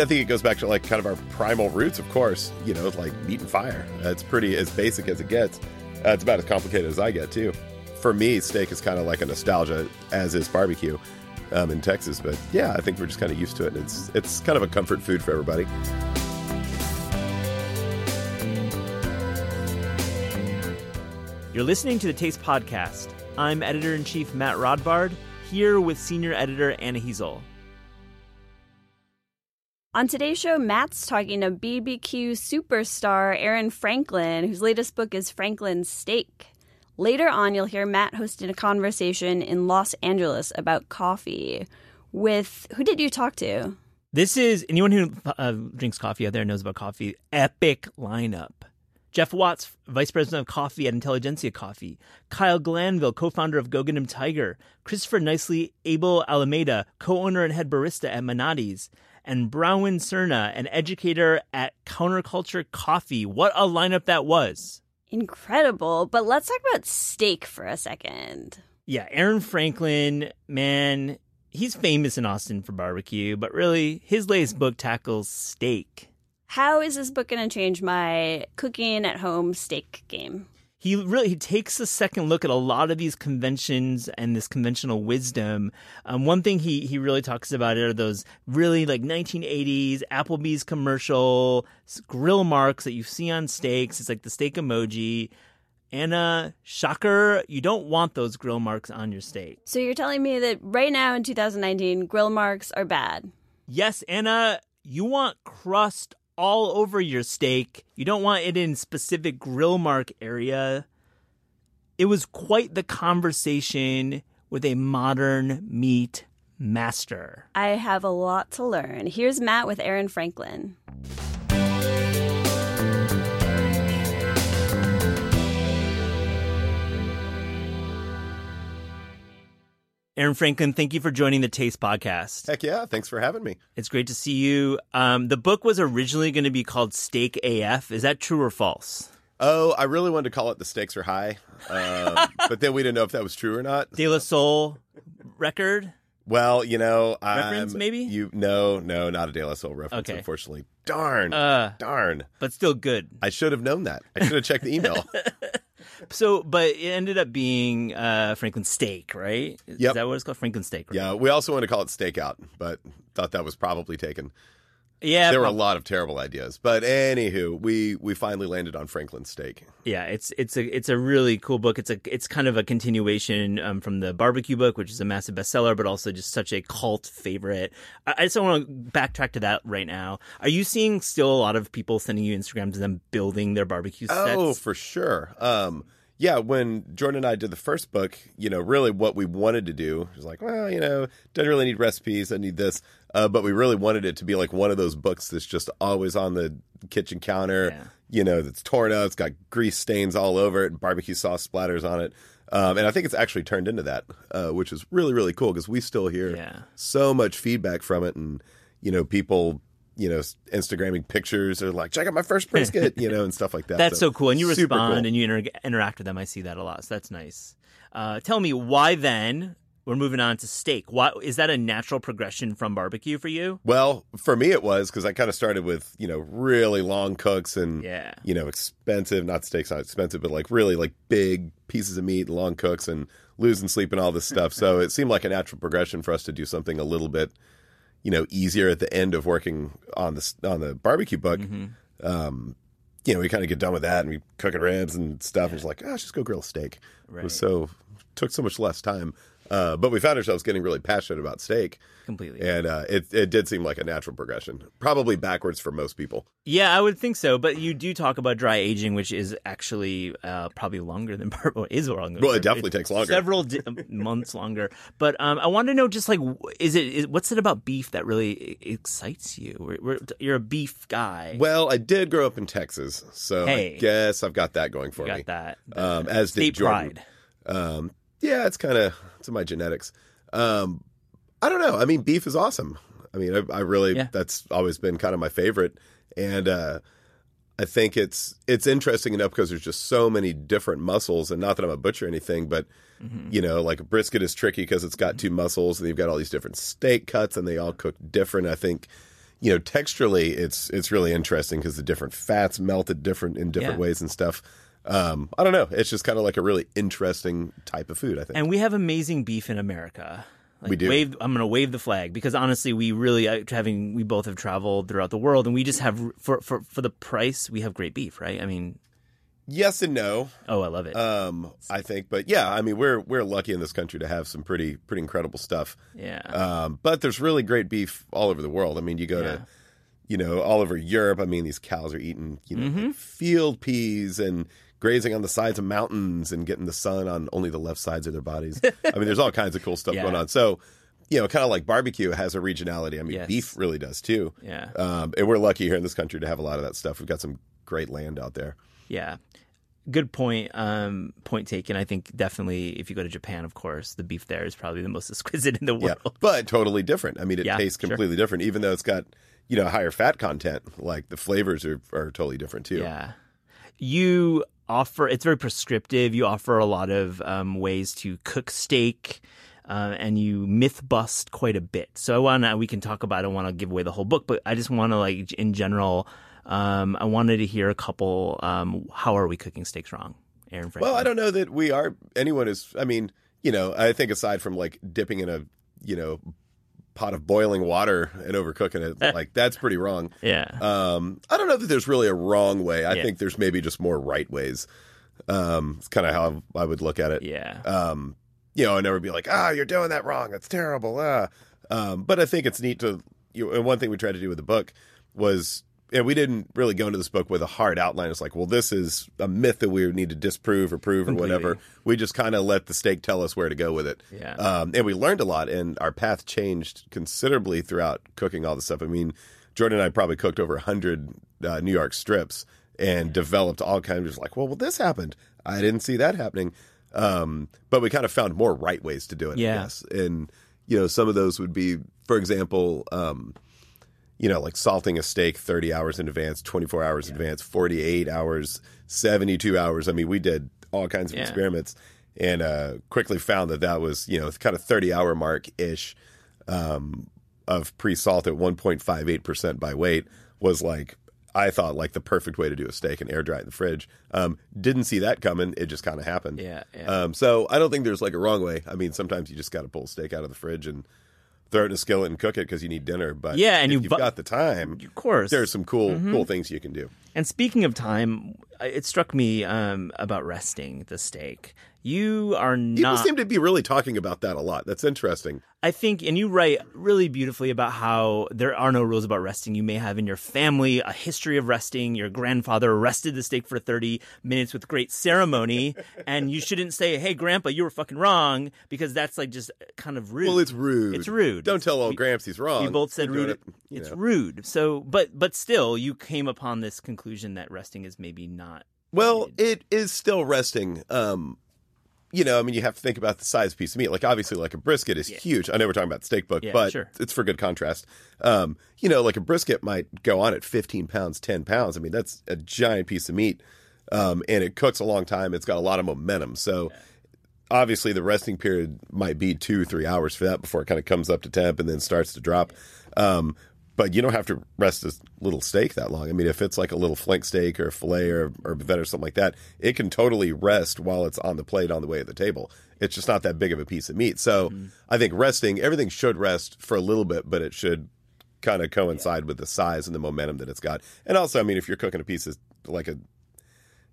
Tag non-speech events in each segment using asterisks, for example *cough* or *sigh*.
I think it goes back to like kind of our primal roots, of course. You know, like meat and fire. It's pretty as basic as it gets. Uh, it's about as complicated as I get too. For me, steak is kind of like a nostalgia, as is barbecue um, in Texas. But yeah, I think we're just kind of used to it. And it's it's kind of a comfort food for everybody. You're listening to the Taste Podcast. I'm editor in chief Matt Rodbard, here with senior editor Anna Hezel. On today's show, Matt's talking to BBQ superstar Aaron Franklin, whose latest book is Franklin's Steak. Later on, you'll hear Matt hosting a conversation in Los Angeles about coffee. With who did you talk to? This is anyone who uh, drinks coffee out there knows about coffee. Epic lineup. Jeff Watts, Vice President of Coffee at Intelligentsia Coffee. Kyle Glanville, co-founder of Go Get 'em Tiger. Christopher Nicely, Abel Alameda, co-owner and head barista at Menotti's. And Bronwyn Cerna, an educator at Counterculture Coffee. What a lineup that was. Incredible. But let's talk about steak for a second. Yeah, Aaron Franklin, man, he's famous in Austin for barbecue, but really, his latest book tackles steak. How is this book going to change my cooking at home steak game? He really he takes a second look at a lot of these conventions and this conventional wisdom. Um, one thing he he really talks about are those really like 1980s Applebee's commercial grill marks that you see on steaks. It's like the steak emoji. Anna, shocker, you don't want those grill marks on your steak. So you're telling me that right now in 2019, grill marks are bad? Yes, Anna, you want crust all over your steak. You don't want it in specific grill mark area. It was quite the conversation with a modern meat master. I have a lot to learn. Here's Matt with Aaron Franklin. Aaron Franklin, thank you for joining the Taste Podcast. Heck yeah, thanks for having me. It's great to see you. Um, the book was originally going to be called Steak AF. Is that true or false? Oh, I really wanted to call it The Stakes Are High, uh, *laughs* but then we didn't know if that was true or not. De La Soul record? Well, you know, reference I'm, maybe. You no, no, not a De La Soul reference. Okay. Unfortunately, darn, Uh, darn. but still good. I should have known that. I should have checked the email. *laughs* So, but it ended up being uh, Franklin Steak, right? Is Yep. that what it's called? Franklin Steak. Right? yeah, we also wanted to call it Stakeout, but thought that was probably taken. Yeah. there were a lot of terrible ideas, but anywho, we we finally landed on Franklin's Steak. Yeah, it's it's a it's a really cool book. It's a it's kind of a continuation um, from the barbecue book, which is a massive bestseller, but also just such a cult favorite. I, I just want to backtrack to that right now. Are you seeing still a lot of people sending you Instagrams of them building their barbecue sets? Oh, for sure. Um, yeah, when Jordan and I did the first book, you know, really what we wanted to do was like, well, you know, doesn't really need recipes, I need this. Uh, but we really wanted it to be like one of those books that's just always on the kitchen counter, Yeah. you know, that's torn out, it's got grease stains all over it, and barbecue sauce splatters on it. Um, and I think it's actually turned into that, uh, which is really, really cool because we still hear Yeah. so much feedback from it. And, you know, people, you know, Instagramming pictures or like, check out my first brisket, you know, and stuff like that. That's so cool, and you respond cool. and you inter- interact with them. I see that a lot, so that's nice. Uh, tell me why then we're moving on to steak. Why is that a natural progression from barbecue for you? Well, for me it was because I kind of started with you know really long cooks and Yeah. you know expensive, not steaks, not expensive, but like really like big pieces of meat, and long cooks, and losing sleep and all this stuff. so it seemed like a natural progression for us to do something a little bit you know easier at the end of working on the on the barbecue book. Um, you know, we kind of get done with that and we cooking ribs and stuff. And it's like, oh, just go grill a steak. It was so took so much less time. Uh, but we found ourselves getting really passionate about steak. Completely. And uh, it it did seem like a natural progression, probably backwards for most people. Yeah, I would think so. But you do talk about dry aging, which is actually uh, probably longer than *laughs* barbecue. Is longer. Well, it definitely takes longer. Several di- *laughs* months longer. But um, I want to know, just like, is it is, what's it about beef that really excites you? We're, we're, you're a beef guy. Well, I did grow up in Texas, so Hey. I guess I've got that going for you me. got that. Um, as did State Jordan. pride. Um, yeah, it's kind of it's in my genetics. Um, I don't know. I mean, beef is awesome. I mean, I, I really Yeah. that's always been kind of my favorite, and uh, I think it's it's interesting enough because there's just so many different muscles, and not that I'm a butcher or anything, but Mm-hmm. you know, like a brisket is tricky because it's got two muscles, and you've got all these different steak cuts, and they all cook different. I think. you know, texturally, it's it's really interesting because the different fats melted different in different Yeah. ways and stuff. Um, I don't know. It's just kind of like a really interesting type of food. I think. And we have amazing beef in America. Like, We do. Wave, I'm going to wave the flag because honestly, we really uh, having we both have traveled throughout the world, and we just have for for for the price we have great beef, right? I mean, yes and no. oh, I love it. Um, I think, but yeah, I mean, we're we're lucky in this country to have some pretty pretty incredible stuff. yeah, Um, but there's really great beef all over the world. I mean, you go Yeah. to, you know, all over Europe. I mean, these cows are eating, you know, Mm-hmm. like field peas and grazing on the sides of mountains and getting the sun on only the left sides of their bodies. *laughs* I mean, there's all kinds of cool stuff Yeah. going on. So, you know, kind of like barbecue has a regionality. I mean, Yes. beef really does too. yeah, Um, and we're lucky here in this country to have a lot of that stuff. We've got some great land out there. yeah. Good point. Um, point taken. I think definitely if you go to Japan, of course, the beef there is probably the most *laughs* exquisite in the Yeah, world. but totally different. I mean, it Yeah, tastes sure. completely different, even though it's got you know higher fat content. Like the flavors are are totally different too. Yeah. You offer, it's very prescriptive. You offer a lot of um, ways to cook steak. Uh, and you myth bust quite a bit. So I want to, we can talk about, I don't want to give away the whole book, but I just want to like, in general, um, I wanted to hear a couple, um, how are we cooking steaks wrong? Aaron Franklin. Well, I don't know that we are. Anyone is. I mean, you know, I think aside from like dipping in a you know pot of boiling water and overcooking it, *laughs* like that's pretty wrong. Yeah. Um, I don't know that there's really a wrong way. I Yeah. think there's maybe just more right ways. Um, it's kind of how I would look at it. yeah. um, you know, I never be like, ah, you're doing that wrong. That's terrible. Ah. Um, but I think it's neat to, you know, and one thing we tried to do with the book was, and we didn't really go into this book with a hard outline. It's like, well, this is a myth that we need to disprove or prove or whatever. We just kind of let the steak tell us where to go with it. Yeah. Um, and we learned a lot, and our path changed considerably throughout cooking all this stuff. I mean, Jordan and I probably cooked over 100 uh, New York strips and developed all kinds of just like, well, well, this happened. I didn't see that happening. Um, but we kind of found more right ways to do it. Yeah. Yes. And, you know, some of those would be, for example, um, you know, like salting a steak 30 hours in advance, 24 hours in advance, 48 hours, 72 hours. I mean, we did all kinds of Yeah. experiments and uh, quickly found that that was, you know, kind of 30 hour mark ish um, of pre salt at 1.58% by weight was like, I thought like the perfect way to do a steak and air dry it in the fridge. Um, didn't see that coming. It just kind of happened. Yeah, yeah. Um, so I don't think there's like a wrong way. I mean, sometimes you just got to pull a steak out of the fridge and throw it in a skillet and cook it because you need dinner. But Yeah, and you've bu- got the time, of course. there's some cool cool things you can do. And speaking of time, it struck me um, about resting the steak. You are not. People seem to be really talking about that a lot. That's interesting. I think, and you write really beautifully about how there are no rules about resting. You may have in your family a history of resting. Your grandfather rested the steak for 30 minutes with great ceremony. *laughs* and you shouldn't say, hey, grandpa, you were fucking wrong, because that's like just kind of rude. Well, it's rude. It's rude. Don't tell old We- Gramps he's wrong. We both said You're rude. it, it's know. rude. So, but but still, you came upon this conclusion that resting is maybe not. Well, it is still resting. Um, you know, I mean, you have to think about the size piece of meat. Like, obviously, like a brisket is huge. I know we're talking about steak book, Yeah, but sure. it's for good contrast. Um, you know, like a brisket might go on at 15 pounds, 10 pounds. I mean, that's a giant piece of meat. Um, and it cooks a long time. It's got a lot of momentum. So, obviously, the resting period might be two, three hours for that before it kind of comes up to temp and then starts to drop. Um, but you don't have to rest a little steak that long. I mean, if it's like a little flank steak or fillet or, or bavette or something like that, it can totally rest while it's on the plate on the way to the table. It's just not that big of a piece of meat. So mm-hmm. I think resting, everything should rest for a little bit, but it should kind of coincide with the size and the momentum that it's got. And also, I mean, if you're cooking a piece of like a,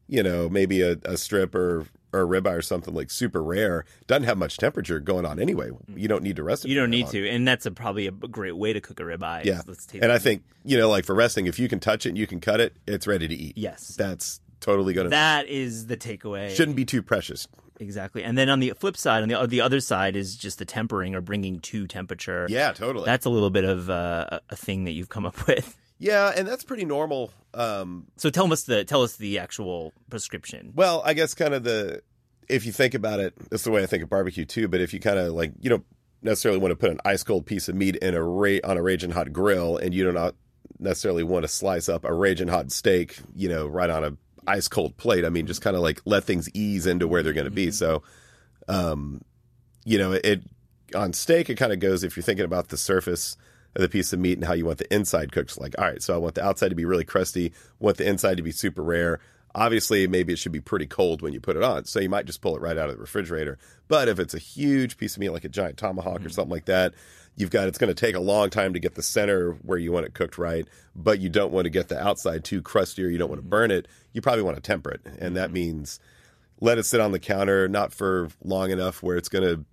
you know, maybe a, a strip or or a ribeye or something like super rare, doesn't have much temperature going on anyway. You don't need to rest it. You don't need long. to, and that's a, probably a great way to cook a ribeye. Yeah, and. I think you know, like for resting, if you can touch it and you can cut it, it's ready to eat. Yes. that's totally gonna that is the takeaway. shouldn't be too precious. exactly. And then on the flip side, on the the other side is just the tempering or bringing to temperature. Yeah, totally. That's a little bit of uh, a thing that you've come up *laughs* with. Yeah, and that's pretty normal. Um, So tell us the tell us the actual prescription. well, I guess kind of the if you think about it, that's the way I think of barbecue too. But if you kind of like, you don't necessarily want to put an ice cold piece of meat in a ra- on a raging hot grill, and you do not necessarily want to slice up a raging hot steak, you know, right on a ice cold plate. I mean, just kind of like let things ease into where they're going to be. So, um, you know, it on steak it kind of goes if you're thinking about the surface of the piece of meat and how you want the inside cooked. Like, all right, so I want the outside to be really crusty, want the inside to be super rare. Obviously, maybe it should be pretty cold when you put it on, so you might just pull it right out of the refrigerator. But if it's a huge piece of meat, like a giant tomahawk or mm-hmm. something like that, you've got it's going to take a long time to get the center where you want it cooked right, but you don't want to get the outside too crusty or you don't want to mm-hmm. burn it. You probably want to temper it, and that mm-hmm. means let it sit on the counter, not for long enough where it's going to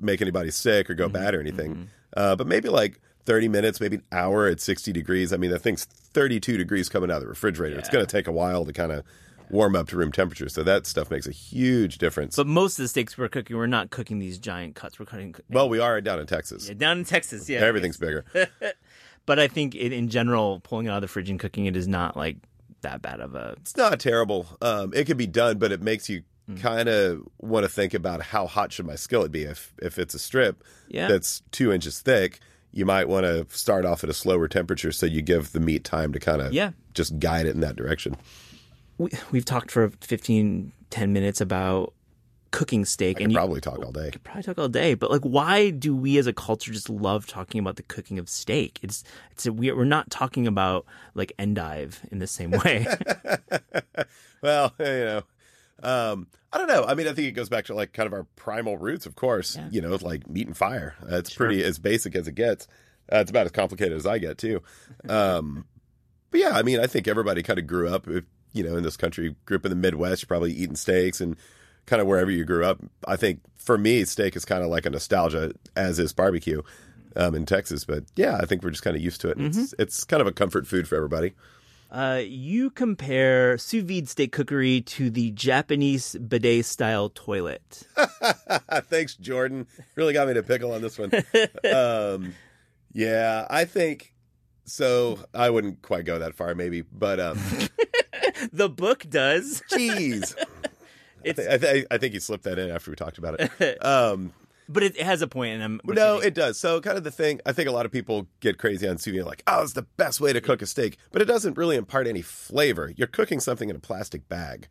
make anybody sick or go bad or anything, uh, but maybe like 30 minutes, maybe an hour at 60 degrees. I mean, that thing's 32 degrees coming out of the refrigerator. It's going to take a while to kind of warm up to room temperature. So that stuff makes a huge difference. But most of the steaks we're cooking, we're not cooking these giant cuts. We're cutting well, we are down in Texas. yeah, down in Texas. Yeah, Everything's bigger. *laughs* But I think in, in general, pulling it out of the fridge and cooking it is not like that bad of a. It's not terrible. Um, it can be done, but it makes you Hmm. kind of want to think about how hot should my skillet be. If if it's a strip Yeah. that's two inches thick, you might want to start off at a slower temperature so you give the meat time to kind of Yeah. just guide it in that direction. We, we've talked for 15, 10 minutes about cooking steak, I and you probably talk all day. could probably talk all day. But like, why do we as a culture just love talking about the cooking of steak? It's it's a, we're not talking about like endive in the same way. *laughs* Well, you know, um, I don't know. I mean, I think it goes back to like kind of our primal roots, of course. Yeah. You know, like meat and fire. Uh, it's pretty as basic as it gets. Uh, it's about as complicated as I get too. Um, but yeah, I mean, I think everybody kind of grew up, if, you know, in this country, grew up in the Midwest, you're probably eating steaks and kind of wherever you grew up. I think for me, steak is kind of like a nostalgia, as is barbecue um, in Texas. But yeah, I think we're just kind of used to it. It's, it's kind of a comfort food for everybody. Uh, you compare sous vide steak cookery to the Japanese bidet style toilet. *laughs* Thanks, Jordan. Really got me to pickle on this one. *laughs* um, yeah, I think so. I wouldn't quite go that far, maybe, but um, *laughs* the book does. Jeez. I, thi- I, thi- I think you slipped that in after we talked about it. Um, but it has a point, and I'm no, it does. So, kind of the thing. I think a lot of people get crazy on sous vide, like, "Oh, it's the best way to cook a steak," but it doesn't really impart any flavor. You're cooking something in a plastic bag,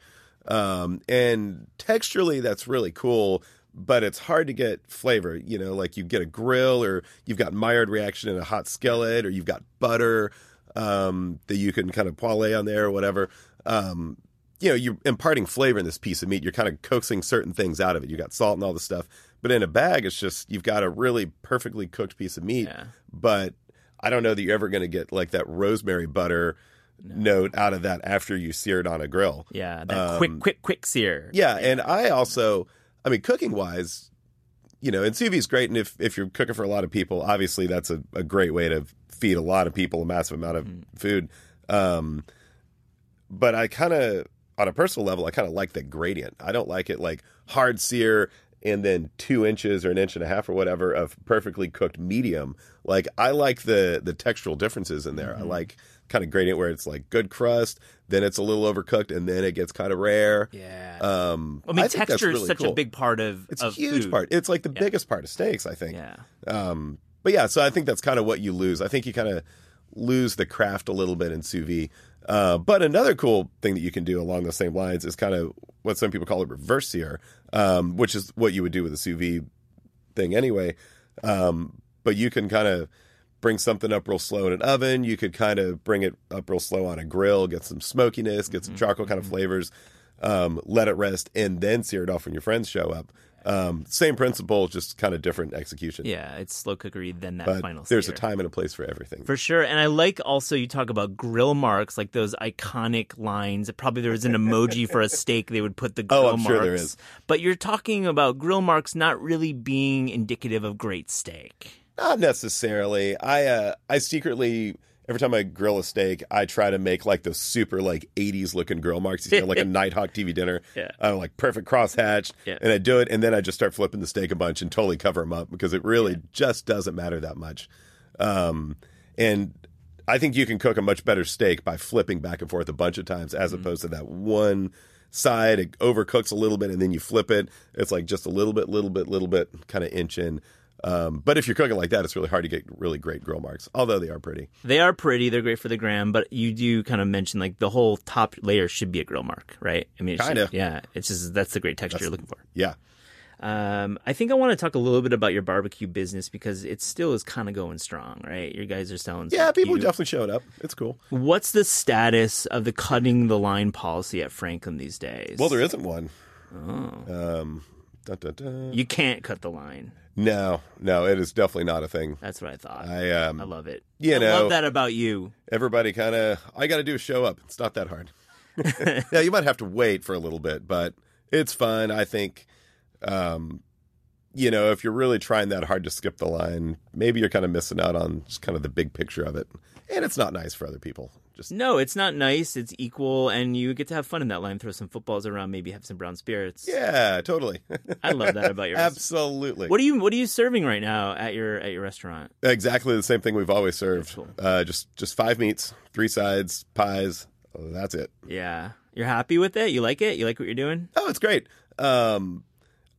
um, and texturally, that's really cool. But it's hard to get flavor. You know, like you get a grill, or you've got Maillard reaction in a hot skillet, or you've got butter um, that you can kind of poêle on there, or whatever. Um, you know, you're imparting flavor in this piece of meat. You're kind of coaxing certain things out of it. You got salt and all this stuff. But in a bag, it's just you've got a really perfectly cooked piece of meat. Yeah. But I don't know that you're ever going to get like that rosemary butter note out of that after you sear it on a grill. Yeah, that quick, quick, quick sear. Yeah, and I also, I mean, cooking wise, you know, and sous vide is great. And if if you're cooking for a lot of people, obviously that's a, a great way to feed a lot of people a massive amount of food. Um, but I kind of, on a personal level, I kind of like the gradient. I don't like it like hard sear and then two inches or an inch and a half or whatever of perfectly cooked medium. Like I like the the textural differences in there. I like kind of gradient where it's like good crust, then it's a little overcooked, and then it gets kind of rare. Yeah. Um, I mean, think that's texture is really such a big part of It's of a huge food. part. It's like the biggest part of steaks, I think. Yeah. Um, but yeah, so I think that's kind of what you lose. I think you kind of lose the craft a little bit in sous vide. Uh, but another cool thing that you can do along those same lines is kind of what some people call a reverse sear, um, which is what you would do with a sous vide thing anyway. Um, but you can kind of bring something up real slow in an oven. You could kind of bring it up real slow on a grill, get some smokiness, get some charcoal kind of flavors, um, let it rest, and then sear it off when your friends show up. Um, same principle, just kind of different execution. Yeah, it's slow cookery, then that But final there's sear. a time and a place for everything. For sure. And I like also you talk about grill marks, like those iconic lines. Probably there was an emoji for a *laughs* steak, they would put the grill Oh, I'm marks. sure there is. But you're talking about grill marks not really being indicative of great steak. Not necessarily. I uh, I secretly every time I grill a steak, I try to make like those super like '80s looking grill marks. You see, like a *laughs* Nighthawk TV dinner. Yeah. Like perfect crosshatch, Yeah. and I do it, and then I just start flipping the steak a bunch and totally cover them up because it really just doesn't matter that much. Um, and I think you can cook a much better steak by flipping back and forth a bunch of times as Mm-hmm. opposed to that one side. It overcooks a little bit and then you flip it. It's like just a little bit, little bit, little bit, kind of inch in. Um, but if you're cooking like that, it's really hard to get really great grill marks, although they are pretty. They are pretty, they're great for the gram, but you do kind of mention like the whole top layer should be a grill mark, right? I mean, Kinda. yeah, it's just that's the great texture you're looking for. Yeah. Um, I think I want to talk a little bit about your barbecue business because it still is kind of going strong, right? Your guys are selling. Yeah, people definitely showed up. It's cool. What's the status of the cutting the line policy at Franklin these days? Well, there isn't one. Oh. Um, dun, dun, dun. You can't cut the line. No, no, it is definitely not a thing. That's what I thought. I um, I love it. you I know- love that about you. everybody kind of all you got to do is show up. It's not that hard. *laughs* yeah, you might have to wait for a little bit, but it's fun. I think, um, you know, if you're really trying that hard to skip the line, maybe you're kind of missing out on just kind of the big picture of it, and it's not nice for other people. Just No, it's not nice. It's equal, and you get to have fun in that line. Throw some footballs around, maybe have some brown spirits. yeah, totally, *laughs* I love that about *laughs* your. restaurant. absolutely. What are you What are you serving right now at your at your restaurant? Exactly the same thing we've always served. cool. Uh, just just five meats, three sides, pies. That's it. Yeah, you're happy with it. You like it. You like what you're doing. Oh, it's great. Um,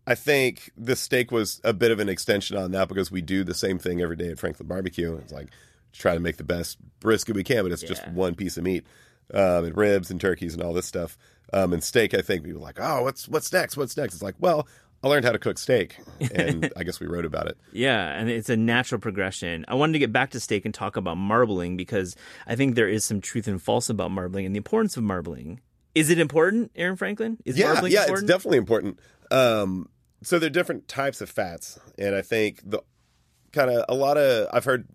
I think the steak was a bit of an extension on that because we do the same thing every day at Franklin Barbecue. It's like try to make the best brisket we can, but it's just one piece of meat, um, and ribs and turkeys and all this stuff. Um, and steak, I think people are like, oh, what's what's next? What's next? It's like, well, I learned how to cook steak, and *laughs* I guess we wrote about it. Yeah, and it's a natural progression. I wanted to get back to steak and talk about marbling because I think there is some truth and false about marbling and the importance of marbling. Is it important, Aaron Franklin? Is yeah, marbling yeah, important? it's definitely important. Um, so there are different types of fats, and I think the kind of a lot of I've heard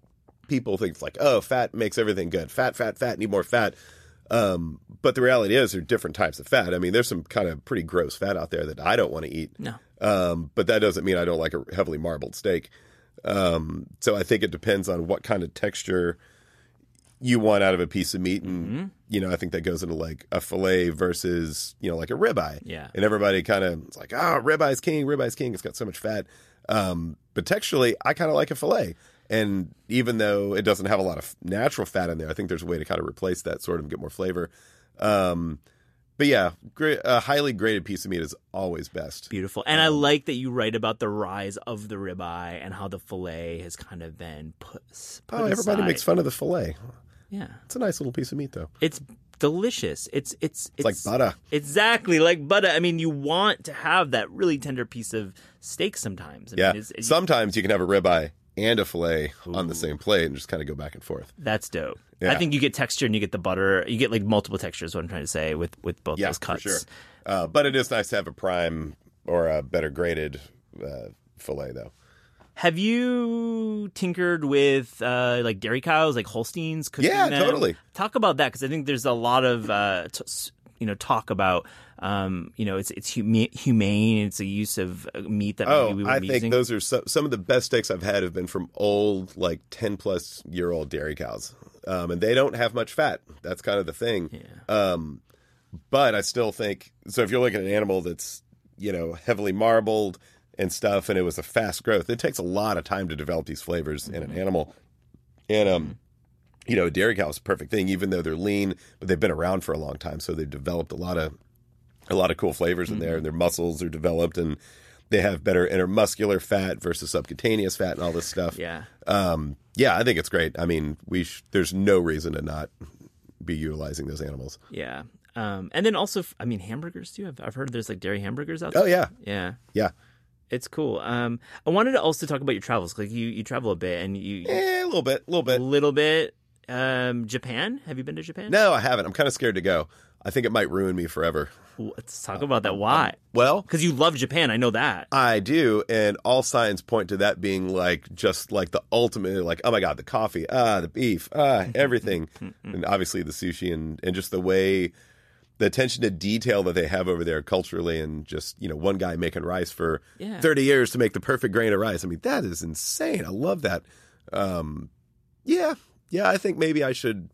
people think like, oh, fat makes everything good. Fat, fat, fat. Need more fat. Um, but the reality is, there are different types of fat. I mean, there's some kind of pretty gross fat out there that I don't want to eat. no. Um, but that doesn't mean I don't like a heavily marbled steak. Um, so I think it depends on what kind of texture you want out of a piece of meat, and Mm-hmm. you know, I think that goes into like a fillet versus you know like a ribeye. Yeah. and everybody kind of it's like, oh, ribeye's king, ribeye's king. It's got so much fat. Um, but texturally, I kind of like a fillet. And even though it doesn't have a lot of natural fat in there, I think there's a way to kind of replace that sort of get more flavor. Um, but yeah, gra- a highly graded piece of meat is always best. Beautiful. And Um, I like that you write about the rise of the ribeye and how the fillet has kind of been put. put Oh, everybody aside. makes fun of the fillet. Yeah, It's a nice little piece of meat, though. it's delicious. It's it's It's, like butter. Exactly like butter. I mean, you want to have that really tender piece of steak sometimes. I Yeah. mean, it's, it's- Sometimes you can have a ribeye and a fillet on the same plate and just kind of go back and forth. that's dope. I think you get texture and you get the butter. You get like multiple textures. What I'm trying to say with with both Yeah, those for cuts. sure. Uh, but it is nice to have a prime or a better graded uh, fillet, though. Have you tinkered with uh, like dairy cows, like Holsteins? cooking Yeah, them? totally. Talk about that because I think there's a lot of uh, t- you know talk about um, you know it's it's huma- humane. It's a use of uh, meat that Oh, maybe we I think using. those are so, some of the best steaks I've had have been from old, like 10 plus year old dairy cows. Um, and they don't have much fat. That's kind of the thing. Um, but I still think so. If you're looking at an animal that's, you know, heavily marbled and stuff, and it was a fast growth, it takes a lot of time to develop these flavors in an animal. And, um, you know, a dairy cow is a perfect thing, even though they're lean, but they've been around for a long time. So they've developed a lot of a lot of cool flavors in there, and their muscles are developed, and they have better intermuscular fat versus subcutaneous fat, and all this stuff. yeah. um, yeah, I think it's great. I mean, we sh- there's no reason to not be utilizing those animals. Yeah. Um, and then also, I mean, hamburgers too. I've, I've heard there's like dairy hamburgers out there. Oh yeah, Yeah. yeah, It's cool. Um, I wanted to also talk about your travels. Like you, you travel a bit and you, eh, a little bit, a little bit, a little bit. Um, Japan. Have you been to Japan? No, I haven't. I'm kind of scared to go. I think it might ruin me forever. Let's talk about that. Why? Well, Because you love Japan. I know that. I do, and all signs point to that being like just like the ultimate, like oh my god, the coffee, ah, the beef, ah, *laughs* everything, and obviously the sushi and and just the way, the attention to detail that they have over there culturally, and just you know one guy making rice for Yeah. thirty years to make the perfect grain of rice. I mean that is insane. I love that. Um, yeah, yeah, I think maybe I should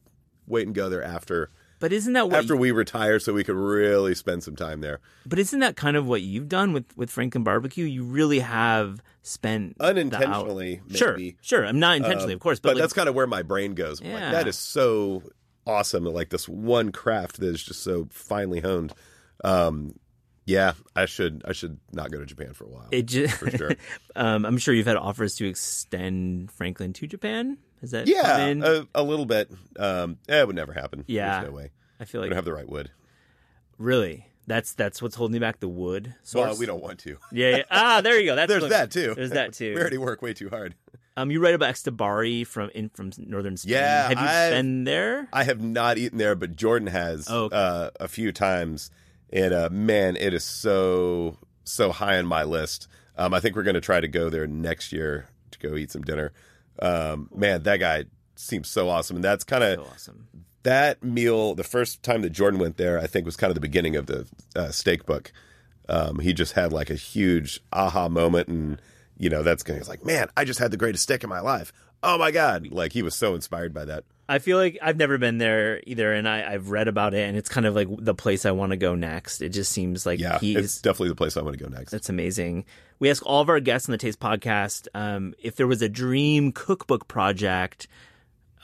wait and go there after But isn't that what? after we retire, so we could really spend some time there. but isn't that kind of what you've done with with Franklin Barbecue? You really have spent Unintentionally, Sure, sure. I'm not intentionally, Um, of course, but but, like, that's kind of where my brain goes. I'm Yeah. Like, that is so awesome. Like this one craft that is just so finely honed. Um, yeah, I should I should not go to Japan for a while. it just. for sure. *laughs* um, I'm sure you've had offers to extend Franklin to Japan. Is that yeah, a, a little bit. Um, eh, it would never happen. Yeah. There's no way. I feel We like don't have the right wood. really That's that's what's holding you back. The wood. Well, we don't want to. Yeah, yeah. *laughs* Ah, there you go. That's There's that too. There's that too. *laughs* we already work way too hard. Um, you write about Etxebarri from in from northern Spain. Yeah, have you I've- been there? I have not eaten there, but Jordan has Oh, okay. uh, a few times, and uh, man, it is so so high on my list. Um, I think we're going to try to go there next year to go eat some dinner. Um, man, that guy seems so awesome, and that's kind of So awesome. that meal. The first time that Jordan went there, I think was kind of the beginning of the uh, steak book. Um, he just had like a huge aha moment, and you know that's going. He's like, man, I just had the greatest steak in my life. Oh my god! Like he was so inspired by that. I feel like I've never been there either, and I, I've read about it, and it's kind of like the place I want to go next. It just seems like Yeah, he it's definitely the place I want to go next. That's amazing. We ask all of our guests on the Taste Podcast um, if there was a dream cookbook project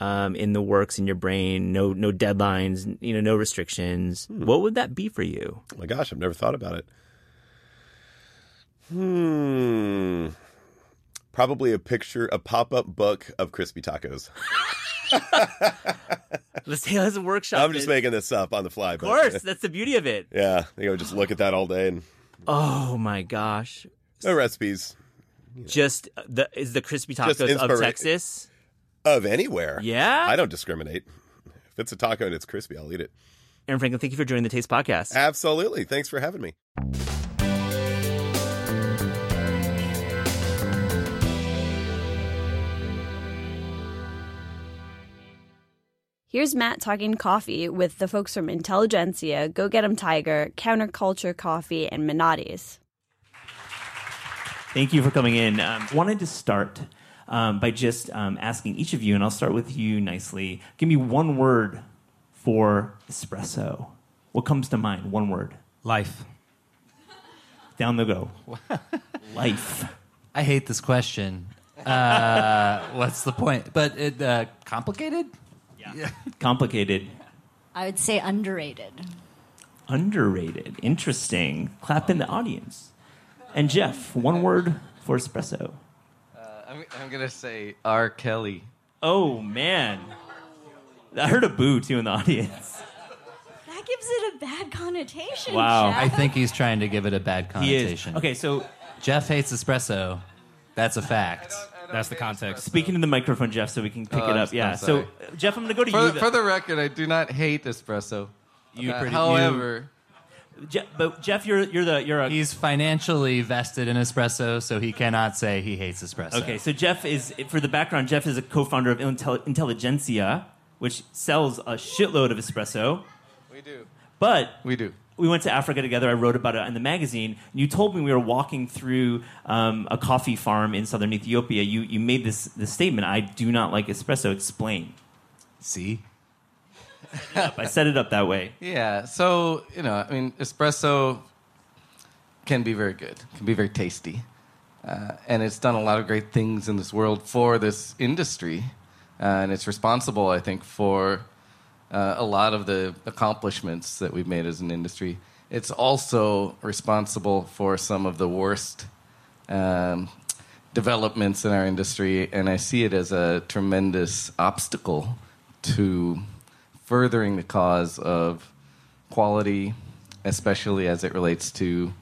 um, in the works in your brain, no no deadlines, you know, no restrictions. Hmm. What would that be for you? Oh my gosh, I've never thought about it. Hmm. Probably a picture, a pop up book of crispy tacos. *laughs* Let's say let's workshop. I'm just it. making this up on the fly. Of course, that's the beauty of it. *laughs* Yeah, I think I would just look at that all day and Oh my gosh! no recipes Just the is the crispy tacos of Texas. of anywhere. Yeah, I don't discriminate. If it's a taco and it's crispy, I'll eat it. Aaron Franklin, thank you for joining the Taste Podcast. Absolutely. Thanks for having me. Here's Matt talking coffee with the folks from Intelligentsia, Go Get 'em Tiger, Counterculture Coffee, and Menotti's. Thank you for coming in. Um, wanted to start um, by just um, asking each of you, and I'll start with you Nicely. Give me one word for espresso. What comes to mind? One word. Life. Down the go. *laughs* Life. I hate this question. Uh, *laughs* what's the point? But it uh, complicated. *laughs* Complicated. I would say underrated. Underrated. Interesting. Clap in the audience. And Jeff, one word for espresso. Uh, I'm, I'm gonna say R. Kelly. Oh man. I heard a boo too in the audience. That gives it a bad connotation. Wow. Jeff. I think he's trying to give it a bad He is. connotation. Okay, so Jeff hates espresso. That's a fact. That's the context. speaking to the microphone, Jeff, so we can pick Oh, it I'm- up. Yeah. I'm So, sorry. uh, Jeff, I'm going to go to For, you. the- for the record, I do not hate espresso. You Uh, pretty- however, Je- but Jeff, you're you're the you're a He's financially vested in espresso, so he cannot say he hates espresso. okay. So Jeff is for the background. Jeff is a co-founder of Intel- Intelligentsia, which sells a shitload of espresso. we do. But We do. We went to Africa together. I wrote about it in the magazine. And you told me we were walking through um, a coffee farm in southern Ethiopia. You you made this this statement. I do not like espresso. Explain. See? I set it up that way. Yeah. So you know, I mean, espresso can be very good. Can be very tasty, uh, and it's done a lot of great things in this world for this industry, uh, and it's responsible, I think, for uh, a lot of the accomplishments that we've made as an industry. It's also responsible for some of the worst um, developments in our industry, and I see it as a tremendous obstacle to furthering the cause of quality, especially as it relates to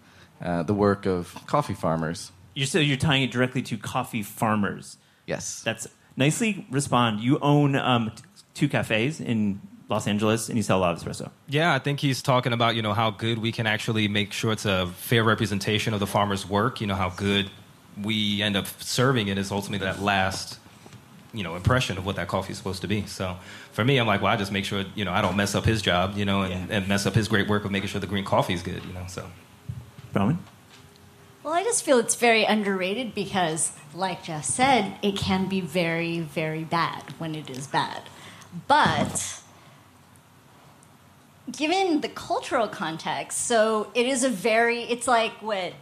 uh, the work of coffee farmers. You're so you're tying it directly to coffee farmers. Yes. That's Nicely respond. You own um, t- two cafes in Los Angeles, and you sell a lot of espresso. Yeah, I think he's talking about you know how good we can actually make sure it's a fair representation of the farmer's work. You know how good we end up serving it is ultimately that last you know impression of what that coffee is supposed to be. So for me, I'm like, well, I just make sure you know I don't mess up his job, you know, and, Yeah. and mess up his great work of making sure the green coffee is good, you know. So Roman? Well, I just feel it's very underrated because, like Jeff said, it can be very, very bad when it is bad. But given the cultural context, so it is a very, it's like what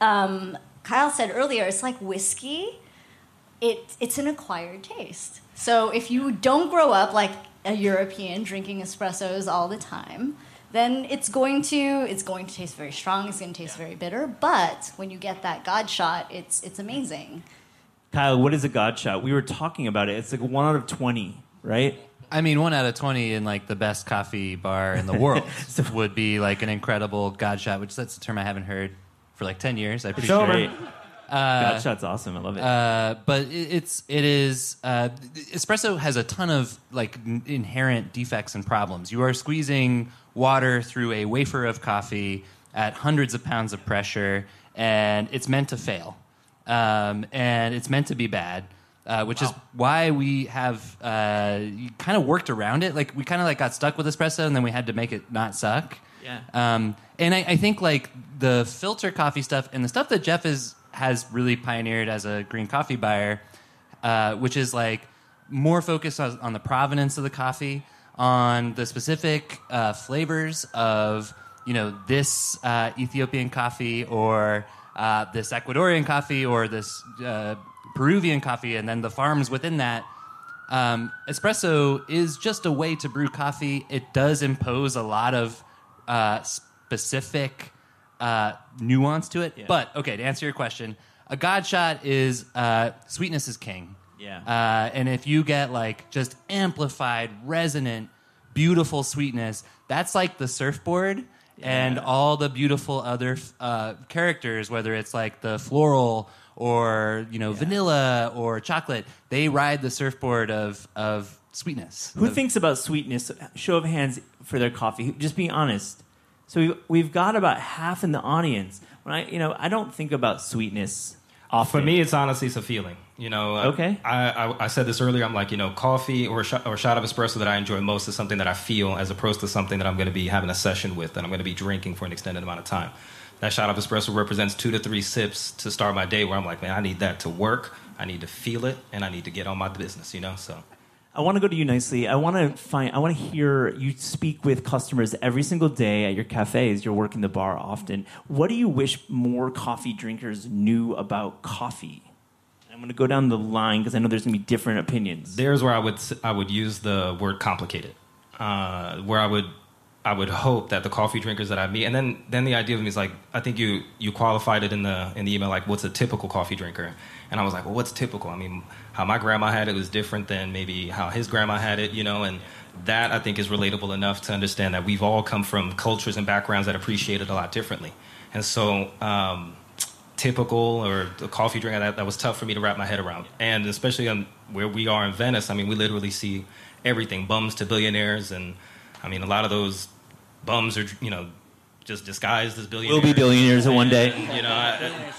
um, Kyle said earlier, it's like whiskey. It, it's an acquired taste. So if you don't grow up like a European drinking espressos all the time, then it's going to it's going to taste very strong. It's going to taste very bitter. But when you get that God shot, it's it's amazing. Kyle, what is a God shot? We were talking about it. It's like one out of 20, right? I mean, one out of twenty in like the best coffee bar in the *laughs* world would be like an incredible God shot, which that's a term I haven't heard for like ten years. I appreciate over. it. God shot's awesome. I love it. Uh, but it, it's it is uh, espresso has a ton of like n- inherent defects and problems. You are squeezing water through a wafer of coffee at hundreds of pounds of pressure, and it's meant to fail, um, and it's meant to be bad. Uh, which is why we have uh, kind of worked around it. Like we kind of like got stuck with espresso, and then we had to make it not suck. Yeah. Um, and I, I think like the filter coffee stuff and the stuff that Jeff is has really pioneered as a green coffee buyer, uh, which is like more focused on, on the provenance of the coffee, on the specific uh, flavors of you know this uh, Ethiopian coffee or uh, this Ecuadorian coffee or this uh, Peruvian coffee, and then the farms within that. Um, espresso is just a way to brew coffee. It does impose a lot of uh, specific uh, nuance to it. But okay, to answer your question, a God shot is uh, sweetness is king. Yeah. Uh, and if you get like just amplified, resonant, beautiful sweetness, that's like the surfboard. And all the beautiful other uh, characters, whether it's like the floral or you know vanilla or chocolate, they ride the surfboard of of sweetness. Who Of- thinks about sweetness? Show of hands for their coffee. Just be honest. So we've, we've got about half in the audience. When I, you know, I don't think about sweetness often. For me, it's honestly it's a feeling. You know, uh, Okay. I, I I said this earlier. I'm like, you know, coffee or a shot, or a shot of espresso that I enjoy most is something that I feel, as opposed to something that I'm going to be having a session with, that I'm going to be drinking for an extended amount of time. That shot of espresso represents two to three sips to start my day, where I'm like, man, I need that to work. I need to feel it, and I need to get on my business. You know, so. I want to go to you Nicely. I want to find. I want to hear you speak with customers every single day at your cafes. You're working the bar often. What do you wish more coffee drinkers knew about coffee? I'm going to go down the line because I know there's going to be different opinions. there's where I would I would use the word complicated, uh, where I would I would hope that the coffee drinkers that I meet, and then then the idea of me is like I think you you qualified it in the in the email like what's a typical coffee drinker, and I was like well what's typical? I mean how my grandma had it was different than maybe how his grandma had it, you know, and that I think is relatable enough to understand that we've all come from cultures and backgrounds that appreciate it a lot differently, and so. Um, typical or the coffee drinker that, that was tough for me to wrap my head around. And especially on where we are in Venice, I mean, we literally see everything bums to billionaires. And I mean, a lot of those bums are, you know, just disguised as billionaires. We'll be billionaires in one day. And, you know, I,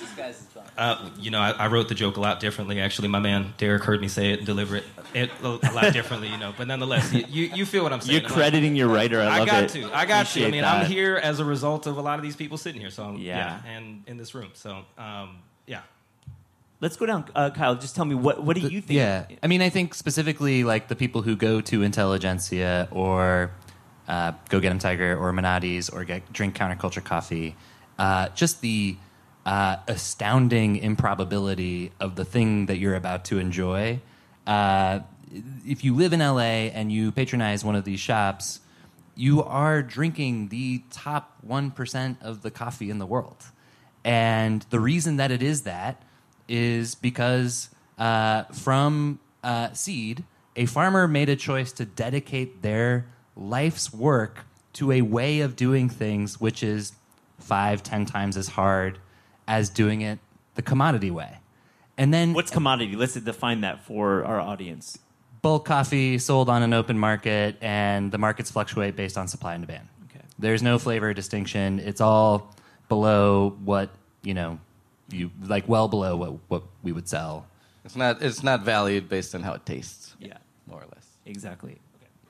uh, you know, I, I wrote the joke a lot differently. Actually, my man Derek heard me say it and deliver it, it a lot *laughs* differently. You know, but nonetheless, you, you, you feel what I'm saying. You're crediting your writer. I love got it. to. I got to. I mean, that. I'm here as a result of a lot of these people sitting here. So I'm, Yeah. yeah. and in this room. So um, yeah. Let's go down, uh, Kyle. Just tell me what what do you think? Yeah, I mean, I think specifically like the people who go to Intelligentsia or uh, Go Get 'em Tiger or Menotti's or get drink counterculture coffee, uh, just the uh, astounding improbability of the thing that you're about to enjoy. Uh, if you live in LA and you patronize one of these shops, you are drinking the top 1% of the coffee in the world. And the reason that it is that is because uh, from uh, seed, a farmer made a choice to dedicate their life's work to a way of doing things which is five, ten times as hard as doing it the commodity way. And then What's commodity? Let's define that for our audience. bulk coffee sold on an open market, and the markets fluctuate based on supply and demand. Okay. There's no flavor distinction. It's all below what you know, you like well below what what we would sell. It's not. It's not valued based on how it tastes. Yeah. more or less. Exactly.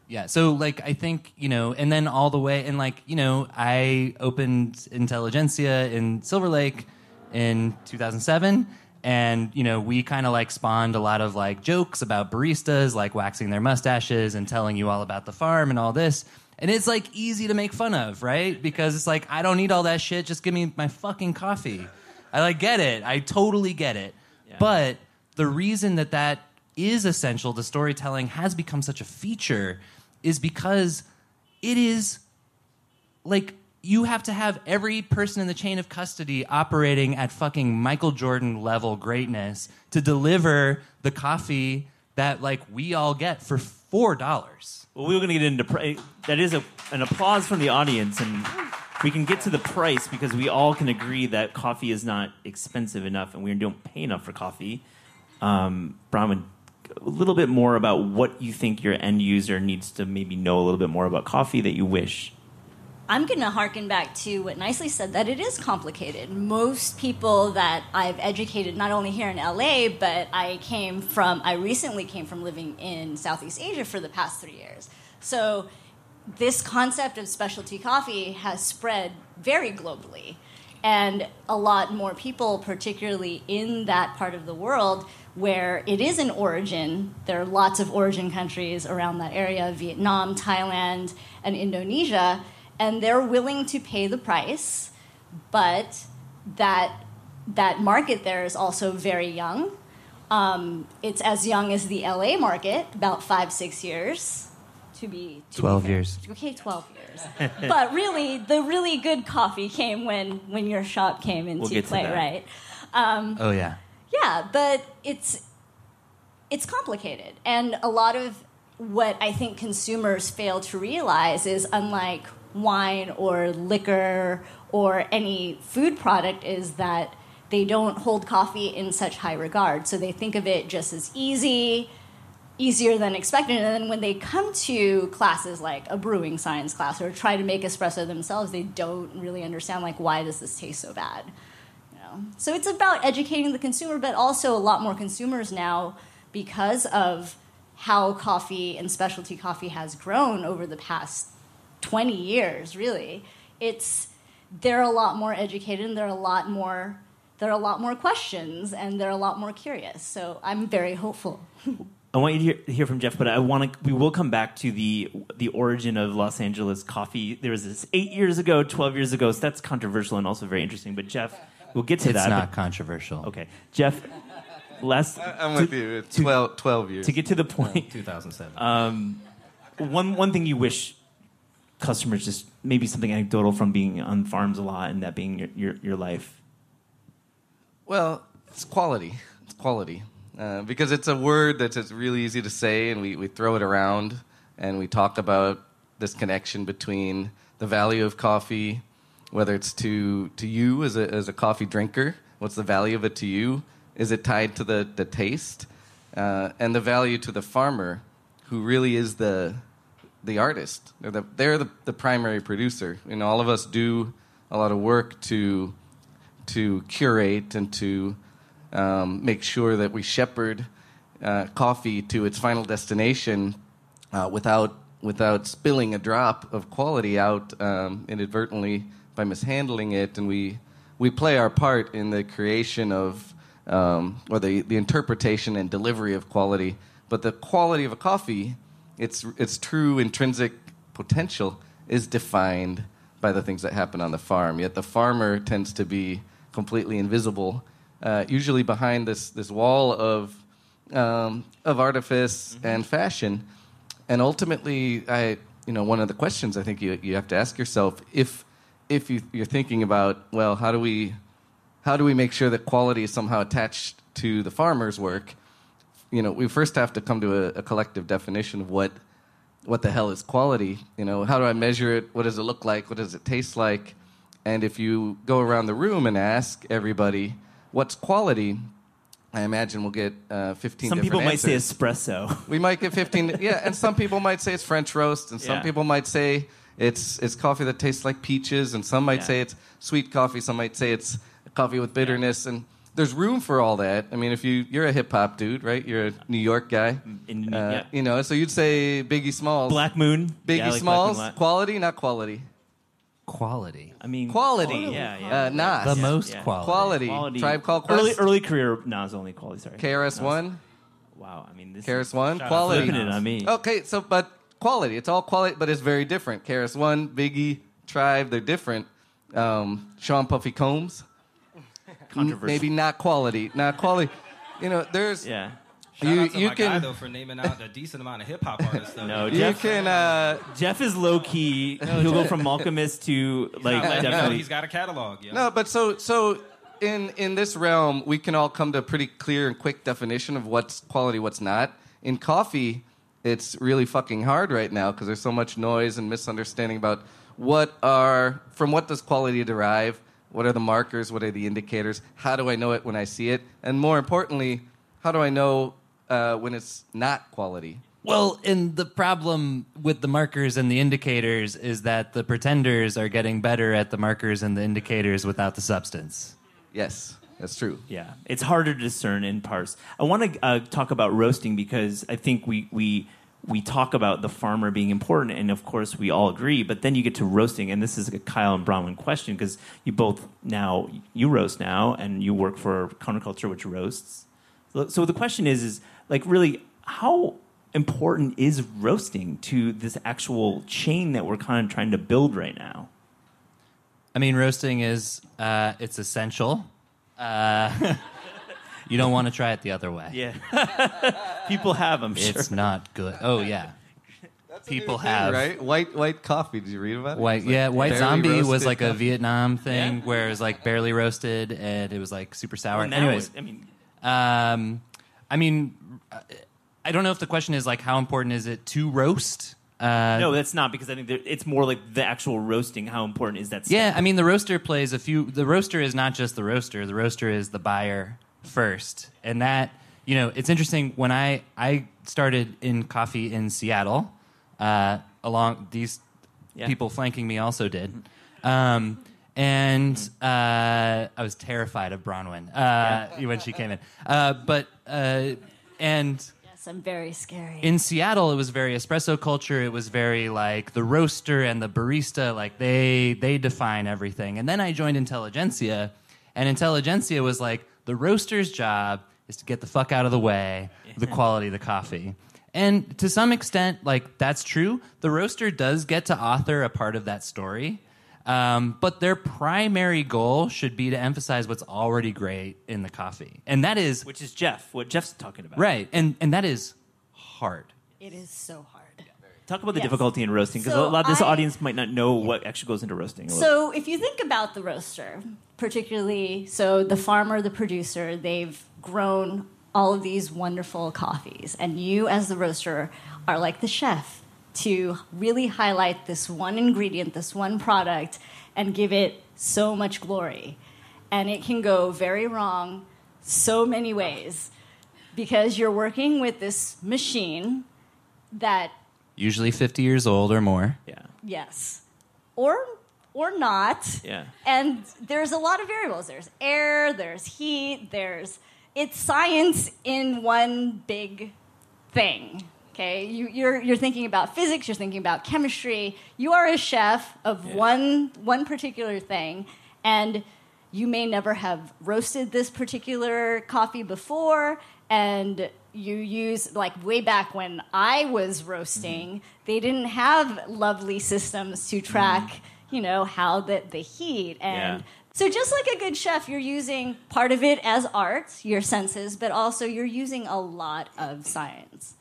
Yeah. So like I think you know, and then all the way, and like you know, I opened Intelligentsia in Silver Lake in 2007. And you know, we kind of like spawned a lot of like jokes about baristas like waxing their mustaches and telling you all about the farm and all this. And it's like easy to make fun of, right? Because it's like I don't need all that shit. Just give me my fucking coffee. I like get it. I totally get it. But the reason that that is essential to storytelling has become such a feature is because it is like you have to have every person in the chain of custody operating at fucking Michael Jordan level greatness to deliver the coffee that like we all get for four dollars. Well, we were going to get into pri- that is a, an applause from the audience, and we can get to the price because we all can agree that coffee is not expensive enough, and we don't pay enough for coffee. Um, Bronwyn, a little bit more about what you think your end user needs to maybe know a little bit more about coffee that you wish. I'm going to harken back to what Nicely said that it is complicated. Most people that I've educated, not only here in LA, but I came from, I recently came from living in Southeast Asia for the past three years. So this concept of specialty coffee has spread very globally. And a lot more people, particularly in that part of the world where it is an origin, there are lots of origin countries around that area Vietnam, Thailand, and Indonesia and they're willing to pay the price, but that that market there is also very young. Um, it's as young as the LA market, about five six years. To be to 12 fair. years. Okay, twelve years. *laughs* but really, the really good coffee came when when your shop came into We'll play, right? Um, Oh yeah. Yeah, but it's it's complicated, and a lot of what I think consumers fail to realize is unlike wine or liquor or any food product is that they don't hold coffee in such high regard. So they think of it just as easy, easier than expected. And then when they come to classes like a brewing science class or try to make espresso themselves, they don't really understand like why does this taste so bad. So it's about educating the consumer, but also a lot more consumers now because of how coffee and specialty coffee has grown over the past 20 years, really. It's they're a lot more educated and they're a lot more there are a lot more questions and they're a lot more curious. So I'm very hopeful. I want you to hear, hear from Jeff, but I want to. We will come back to the the origin of Los Angeles coffee. There was this eight years ago, twelve years ago. So that's controversial and also very interesting. But Jeff, we'll get to It's that. not but- controversial. okay, Jeff. Last I'm to- with you. It's to- 12, 12 years. To get to the point. point, 2007. um, one one thing you wish customers just maybe something anecdotal from being on farms a lot and that being your your, your life. Well, it's quality. It's quality. Uh, because it's a word that's it's really easy to say, and we, we throw it around, and we talk about this connection between the value of coffee, whether it's to, to you as a, as a coffee drinker, what's the value of it to you? Is it tied to the, the taste? Uh, and the value to the farmer, who really is the, the artist. They're, the, they're the, the primary producer. Know, all of us do a lot of work to to curate and to um, make sure that we shepherd uh, coffee to its final destination uh, without without spilling a drop of quality out um, inadvertently by mishandling it, and we we play our part in the creation of um, or the the interpretation and delivery of quality. But the quality of a coffee, its its true intrinsic potential, is defined by the things that happen on the farm. Yet the farmer tends to be completely invisible, uh, usually behind this this wall of um, of artifice and fashion. And ultimately, I you know one of the questions I think you you have to ask yourself if if you, you're thinking about well how do we how do we make sure that quality is somehow attached to the farmer's work? You know, we first have to come to a, a collective definition of what what the hell is quality? You know, how do I measure it? What does it look like? What does it taste like? And if you go around the room and ask everybody what's quality, I imagine we'll get uh, 15 Some people might say espresso. We might get 15. yeah, and some people might say it's French roast, and some Yeah. people might say it's it's coffee that tastes like peaches, and some might Yeah. say it's sweet coffee. Some might say it's coffee with bitterness, and there's room for all that. I mean, if you you're a hip hop dude, right? You're a New York guy, In- uh, yeah. you know. So you'd say Biggie Smalls, Black Moon. Biggie Yeah, I like Black Smalls, Moon quality, not quality. Quality. I mean, Quality. Yeah, yeah. Uh, Nas. The most yeah. quality. Quality. Quality. Tribe Called Quest. Early, early career Nas only quality. Sorry. KRS One. Wow. I mean, this KRS One Quality. it on me. Okay, so but quality. It's all quality, but it's very different. KRS One, Biggie, Tribe, they're different. Um, Sean Puffy Combs, Controversial. maybe not quality, not quality. You know, there's Yeah. Shout you out to you my guy can though for naming out a decent amount of hip hop *laughs* artists. Though. No, you Jeff. can uh, Jeff is low key. He'll go from Alchemist to He's like not letting you definitely. he's got a catalog. Yeah. no, but so so in in this realm, we can all come to a pretty clear and quick definition of what's quality, what's not. In coffee, it's really fucking hard right now because there's so much noise and misunderstanding about what are from what does quality derive? What are the markers? What are the indicators? How do i know it when i see it? And more importantly how do i know uh, when it's not quality? Well, and the problem with the markers and the indicators is that the pretenders are getting better at the markers and the indicators without the substance. yes that's true Yeah, it's harder to discern and parse. I want to uh, talk about roasting because I think we we we talk about the farmer being important, and of course we all agree. But then you get to roasting, and this is a Kyle and Bronwyn question because you both now you roast now, and you work for counterculture, which roasts. So- So the question is, is like really how important is roasting to this actual chain that we're kind of trying to build right now? I mean, roasting is uh, it's essential. Uh, *laughs* you don't want to try it the other way. Yeah, *laughs* people have, I'm sure. It's not good. Oh yeah, people Thing, have right white white coffee did you read about it White, It's like yeah, white barely zombie was roasted like a. Vietnam thing Yeah. where it was like barely roasted and it was like super sour. Well, Anyways, it- I mean, um, I mean, uh, I don't know if the question is like how important is it to roast. Uh, No, that's not because I think it's more like the actual roasting. How important is that? Yeah. I mean the roaster plays a few. The roaster is not just the roaster. The roaster is the buyer first, and that you know it's interesting. When I I started in coffee in Seattle, uh, along these Yeah. people flanking me also did, um, and uh, I was terrified of Bronwyn uh, when she came in. Uh, but uh, and Yes, I'm um, very scary. in Seattle, it was very espresso culture. It was very like the roaster and the barista, like they they define everything. And then I joined Intelligentsia, and Intelligentsia was like the roaster's job is to get the fuck out of the way the quality of the coffee. And to some extent, like that's true. The roaster does get to author a part of that story. Um, but their primary goal should be to emphasize what's already great in the coffee. And that is which is Jeff. What Jeff's talking about, right. And and that is hard. it is so hard. Talk about the Yes. difficulty in roasting because So a lot of this I- audience might not know what actually goes into roasting. So if you think about the roaster, particularly so the farmer, the producer, they've grown all of these wonderful coffees, and you as the roaster are like the chef to really highlight this one ingredient, this one product, and give it so much glory. And it can go very wrong so many ways because you're working with this machine that Usually 50 years old or more. Yeah. yes or or not Yeah. and there's a lot of variables there's air there's heat there's it's science in one big thing okay you, you're, you're thinking about physics you're thinking about chemistry. You are a chef of one one particular thing and you may never have roasted this particular coffee before and you use like way back when i was roasting mm-hmm. they didn't have lovely systems to mm-hmm. track you know how the, the heat and Yeah. so just like a good chef you're using part of it as art your senses but also you're using a lot of science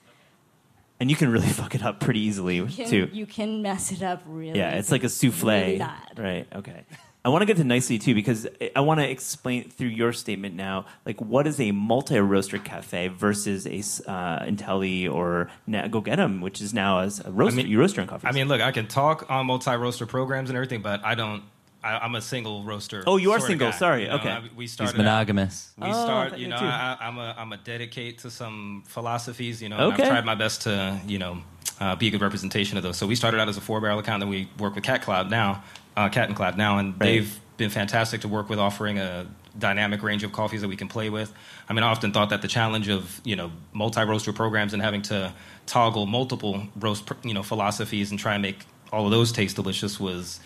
and you can really *laughs* fuck it up pretty easily you can, too. you can mess it up really yeah, it's like a souffle. really bad. Right. Okay. I want to get to nicely too because I- I want to explain through your statement now, like what is a multi-roaster cafe versus a uh, Intelli or Na- Go Get 'em, which is now as a roaster. mean- you roast your own coffee. I mean, look, I can talk on multi-roaster programs and everything, but I don't. I, I'm a single roaster. Oh, you are single. guy, Sorry. you know, Okay. I- we He's started. out- monogamous. we Oh, start. You you know, too. I, I'm a I'm a dedicate to some philosophies. You know, Okay. I've tried my best to you know uh, be a good representation of those. So we started out as a four barrel account, then we work with Cat Cloud now, uh, Cat and Cloud now, and Right. they've been fantastic to work with, offering a dynamic range of coffees that we can play with. I mean, I often thought that the challenge of you know multi roaster programs and having to toggle multiple roast you know philosophies and try and make all of those taste delicious was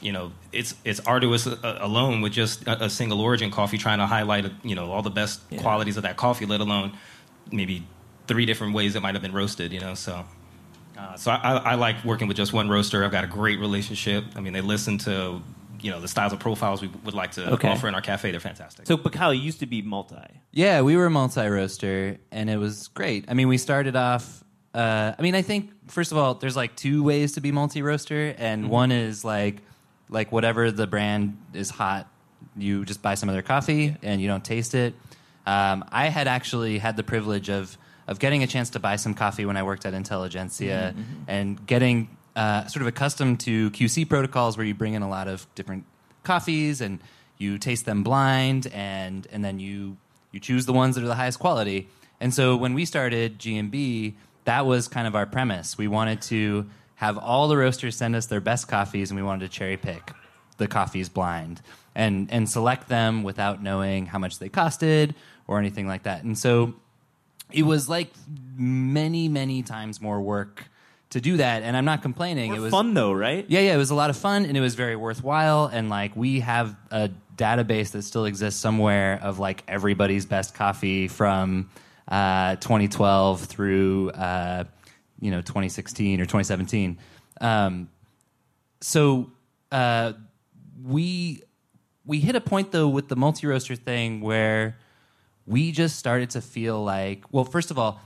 you know, it's it's arduous uh, alone with just a, a single origin coffee trying to highlight, uh, you know, all the best Yeah. qualities of that coffee, let alone maybe three different ways it might have been roasted, you know. So, uh, so I, I, I like working with just one roaster. I've got a great relationship. I mean, they listen to, you know, the styles of profiles we would like to Okay. offer in our cafe. They're fantastic. so, Bacali used to be multi. Yeah, we were multi roaster, and it was great. I mean, we started off. Uh, I mean, I think first of all, there's like two ways to be multi roaster, and one is like, like whatever the brand is hot, you just buy some of their coffee and you don't taste it. Um, I had actually had the privilege of of getting a chance to buy some coffee when I worked at Intelligentsia and getting uh, sort of accustomed to QC protocols where you bring in a lot of different coffees and you taste them blind and and then you you choose the ones that are the highest quality. And so when we started G&B, that was kind of our premise. We wanted to have all the roasters send us their best coffees and we wanted to cherry pick the coffees blind and and select them without knowing how much they costed or anything like that. And so it was like many many times more work to do that and I'm not complaining. it was fun though, right? yeah, yeah, it was a lot of fun and it was very worthwhile. And like we have a database that still exists somewhere of like everybody's best coffee from uh, 2012 through uh, you know 2016 or 2017. Um, so uh, we we hit a point though with the multi roaster thing where we just started to feel like well, first of all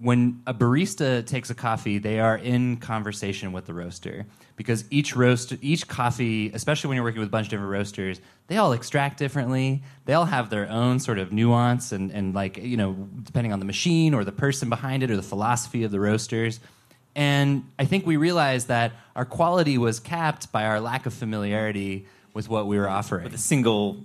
when a barista takes a coffee, they are in conversation with the roaster because each roast, each coffee, especially when you're working with a bunch of different roasters, they all extract differently. They all have their own sort of nuance and, and like, you know, depending on the machine or the person behind it or the philosophy of the roasters. And I think we realized that our quality was capped by our lack of familiarity with what we were offering. With a single,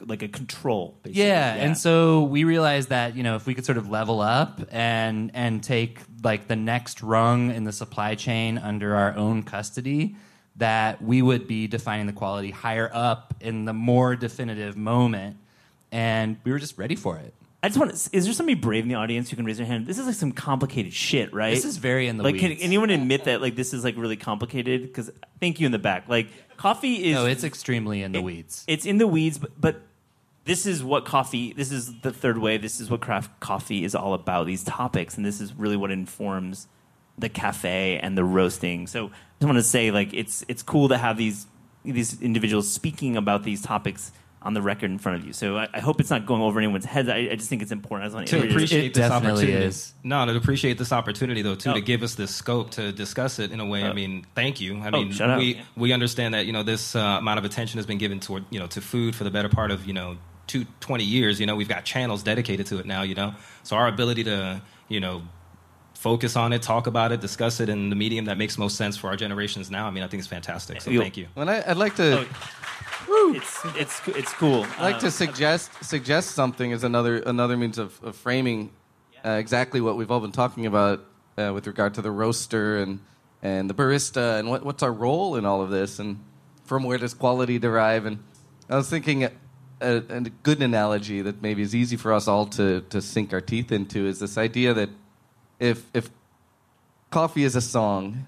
like a control. Basically. Yeah, and so we realized that you know if we could sort of level up and and take like the next rung in the supply chain under our own custody, that we would be defining the quality higher up in the more definitive moment, and we were just ready for it. I just want to. Is there somebody brave in the audience who can raise their hand? This is like some complicated shit, right? This is very in the like. Can anyone admit that like this is like really complicated? Because thank you in the back. Like coffee is. No, it's extremely in the it- weeds. It's in the weeds, but, but this is what coffee. This is the third way. This is what craft coffee is all about. These topics, and this is really what informs the cafe and the roasting. So I just want to say, like, it's it's cool to have these these individuals speaking about these topics on the record in front of you. So I, I hope it's not going over anyone's heads. I, I just think it's important. I just want to to appreciate It this opportunity. is. No, to appreciate this opportunity though too Oh. to give us this scope to discuss it in a way. I Oh. mean, thank you. I Oh, mean, shout we Yeah. we understand that you know this uh, amount of attention has been given toward you know to food for the better part of you know two, 20 years. You know, we've got channels dedicated to it now. You know, so our ability to you know focus on it, talk about it, discuss it in the medium that makes most sense for our generations now. I mean, I think it's fantastic. So thank you. And I, I'd like to. It's it's it's cool. I'd like Uh, to suggest suggest something as another another means of, of framing uh, exactly what we've all been talking about uh, with regard to the roaster and and the barista and what, what's our role in all of this and from where does quality derive and I was thinking a, a, a good analogy that maybe is easy for us all to to sink our teeth into is this idea that if if coffee is a song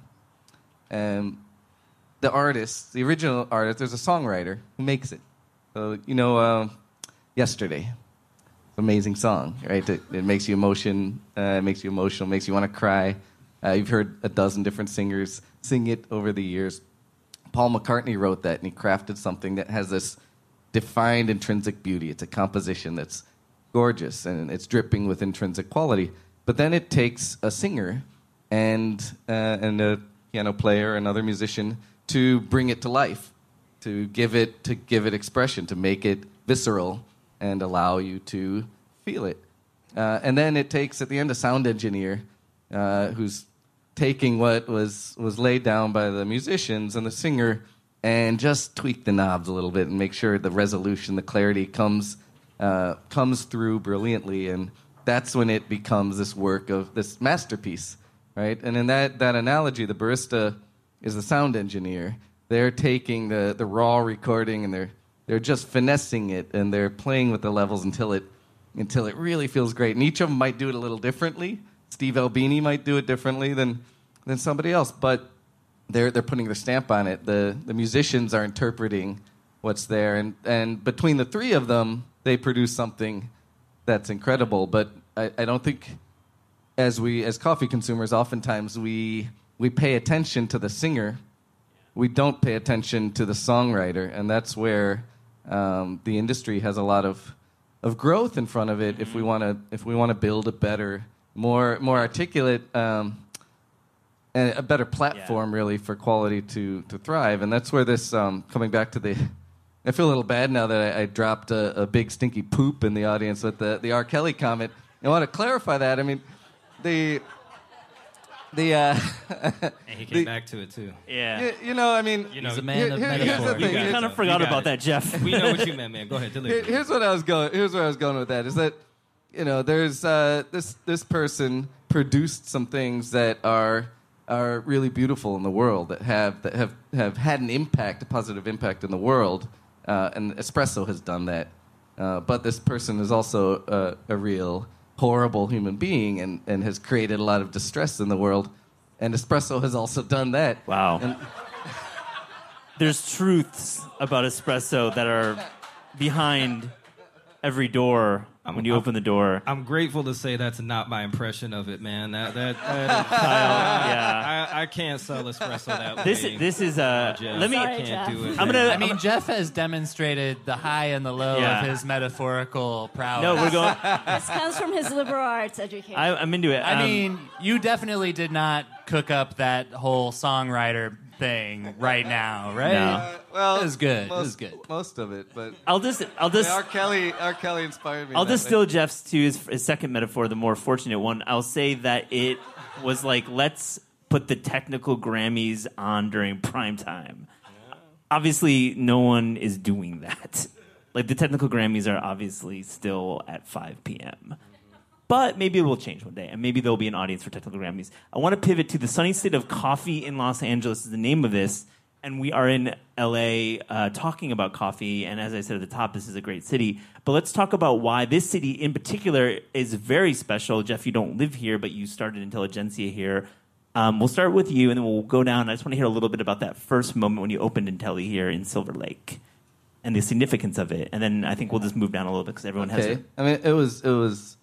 and the artist, the original artist, there's a songwriter who makes it. So, you know, uh, yesterday, amazing song, right? It, it makes you emotion, uh, it makes you emotional, makes you want to cry. Uh, you've heard a dozen different singers sing it over the years. Paul McCartney wrote that, and he crafted something that has this defined intrinsic beauty. It's a composition that's gorgeous and it's dripping with intrinsic quality. But then it takes a singer and uh, and a piano player, another musician, to bring it to life, to give it to give it expression, to make it visceral and allow you to feel it. Uh, and then it takes at the end a sound engineer uh, who's taking what was was laid down by the musicians and the singer and just tweak the knobs a little bit and make sure the resolution, the clarity comes uh, comes through brilliantly, and that's when it becomes this work of this masterpiece, right? And in that that analogy, the barista is the sound engineer. They're taking the the raw recording and they're they're just finessing it and they're playing with the levels until it until it really feels great. And each of them might do it a little differently. Steve Albini might do it differently than than somebody else, but they're they're putting their stamp on it. The the musicians are interpreting what's there, and and between the three of them, they produce something that's incredible. But I, I don't think as we as coffee consumers, oftentimes we we pay attention to the singer. We don't pay attention to the songwriter, and that's where um, the industry has a lot of of growth in front of it. If we want to if we want to build a better, more more articulate. Um, and a better platform really for quality to, to thrive. And that's where this um, coming back to the. I feel a little bad now that I, I dropped a, a big stinky poop in the audience with the, the R. Kelly comment. I want to clarify that. I mean, the the uh, And he *laughs* came The- back to it too. Yeah. you, you know, I mean, You know, He's a man of here- here's metaphor. the You thing. got I it. kind of forgot about it. that, Jeff. We know what you *laughs* meant, man. Go ahead, deliver. Here- here's what I was going. Here's where I was going with that. Is that you know, there's uh, this this person produced some things that are are really beautiful in the world that have that have have had an impact, a positive impact in the world, uh, and espresso has done that. Uh, but this person is also a, a real horrible human being and, and has created a lot of distress in the world. And espresso has also done that. Wow. And There's truths about espresso that are behind every door when you I'm- open the door. I'm grateful to say that's not my impression of it, man. That that, that is, *laughs* yeah. I, I can't sell espresso that *laughs* This way. this is uh Jeff. let me I Sorry, can't Jeff. do it. I'm gonna I mean, Jeff has demonstrated the high and the low Yeah. of his metaphorical prowess. No, we're going *laughs* This comes from his liberal arts education. I, I'm into it. I Um, mean, you definitely did not cook up that whole songwriter thing right now, right? No. uh, well, It was good. It Most, was good. Most of it, but I'll just I'll just R. Kelly, R. Kelly inspired me. I'll that just way. steal Jeff's to his, his second metaphor, the more fortunate one. I'll say that it was like let's put the technical Grammys on during prime time. Obviously, no one is doing that. Like the technical Grammys are obviously still at 5 p.m. But maybe it will change one day, and maybe there'll be an audience for technical Grammys. I want to pivot to the sunny state of coffee in Los Angeles. Is the name of this, and we are in LA uh, talking about coffee. And as I said at the top, this is a great city. But let's talk about why this city in particular is very special. Jeff, you don't live here, but you started Intelligentsia here. Um, we'll start with you, and then we'll go down. I just want to hear a little bit about that first moment when you opened Intelli here in Silver Lake, and the significance of it. And then I think we'll just move down a little bit because everyone has. Okay. I mean, it was it was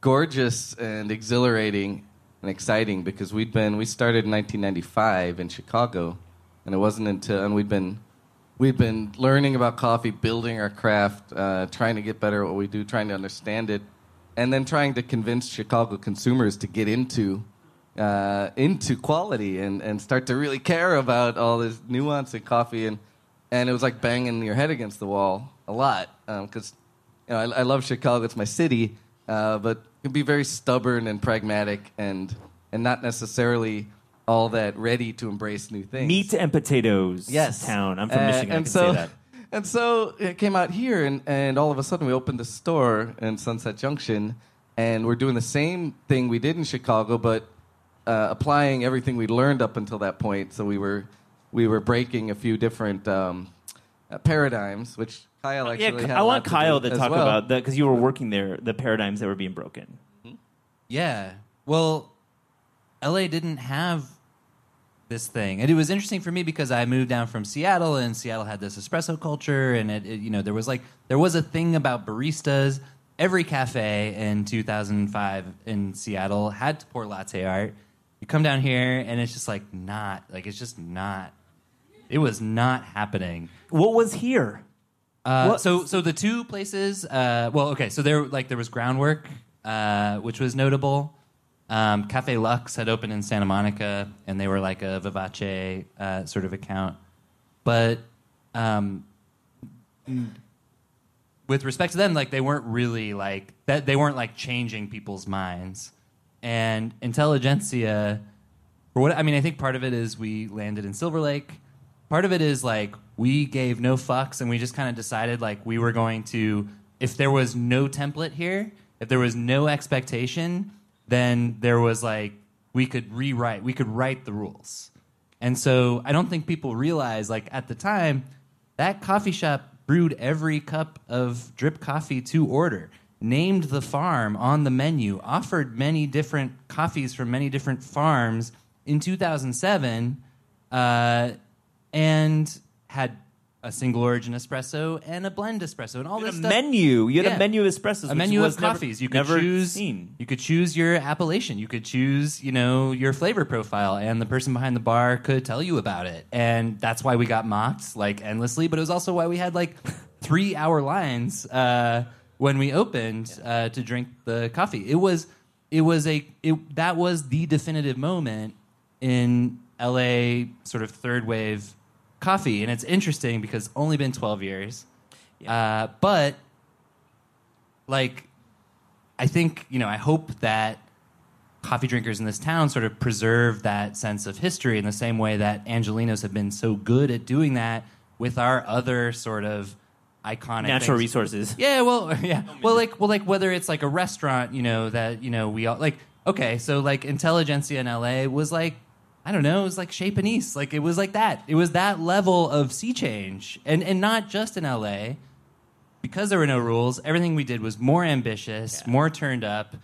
gorgeous and exhilarating and exciting because we'd been we started in 1995 in Chicago, and it wasn't until and we'd been we'd been learning about coffee, building our craft, uh, trying to get better at what we do, trying to understand it, and then trying to convince Chicago consumers to get into. Uh, into quality and, and start to really care about all this nuance in coffee and and it was like banging your head against the wall a lot because you know I, I love Chicago, it's my city, uh, but can be very stubborn and pragmatic and and not necessarily all that ready to embrace new things. meat and potatoes yes, town. I'm from Uh, Michigan. I and can so say that. *laughs* and so it came out here, and and all of a sudden we opened a store in Sunset Junction, and we're doing the same thing we did in Chicago, but uh, applying everything we learned up until that point. So we were we were breaking a few different um, uh, paradigms, which Kyle uh, actually Yeah, had I a want lot Kyle do to as talk well. about that because you were working there. The paradigms that were being broken. Hmm? Yeah. Well, LA didn't have this thing, and it was interesting for me because I moved down from Seattle, and Seattle had this espresso culture, and it, it you know there was like there was a thing about baristas. Every cafe in 2005 in Seattle had to pour latte art. You come down here, and it's just like not like it's just not. It was not happening. What was here? Uh, so, so the two places. Uh, well, okay. So there, like, there was groundwork, uh, which was notable. Um, Caffe Luxxe had opened in Santa Monica, and they were like a Vivace uh, sort of account. But um, with respect to them, like, they weren't really like that. They weren't like changing people's minds. And Intelligentsia, for what I mean, I think part of it is we landed in Silver Lake. Part of it is like we gave no fucks and we just kind of decided like we were going to if there was no template here, if there was no expectation, then there was like we could rewrite, we could write the rules. And so I don't think people realize like at the time that coffee shop brewed every cup of drip coffee to order, named the farm on the menu, offered many different coffees from many different farms in 2007, uh, and had a single origin espresso and a blend espresso and all You this a stuff. menu. You had Yeah. a menu of espressos. A which menu was of never- coffees. you could never choose. seen. You could choose your appellation. You could choose, you know, your flavor profile, and the person behind the bar could tell you about it. And that's why we got mocked like endlessly. But it was also why we had like *laughs* three hour lines uh, when we opened uh, to drink the coffee. It was, it was a, it, that was the definitive moment in LA sort of third wave coffee, and it's interesting because it's only been twelve years, uh, but like I think you know I hope that coffee drinkers in this town sort of preserve that sense of history in the same way that Angelenos have been so good at doing that with our other sort of iconic Natural things. resources. *laughs* Yeah, well, *laughs* yeah, well, like, well, like whether it's like a restaurant, you know, that you know we all like. Okay, so like Intelligentsia in LA was like, I don't know, it was like Chez Panisse, like it was like that. It was that level of sea change, and and not just in LA, because there were no rules. Everything we did was more ambitious, more turned up,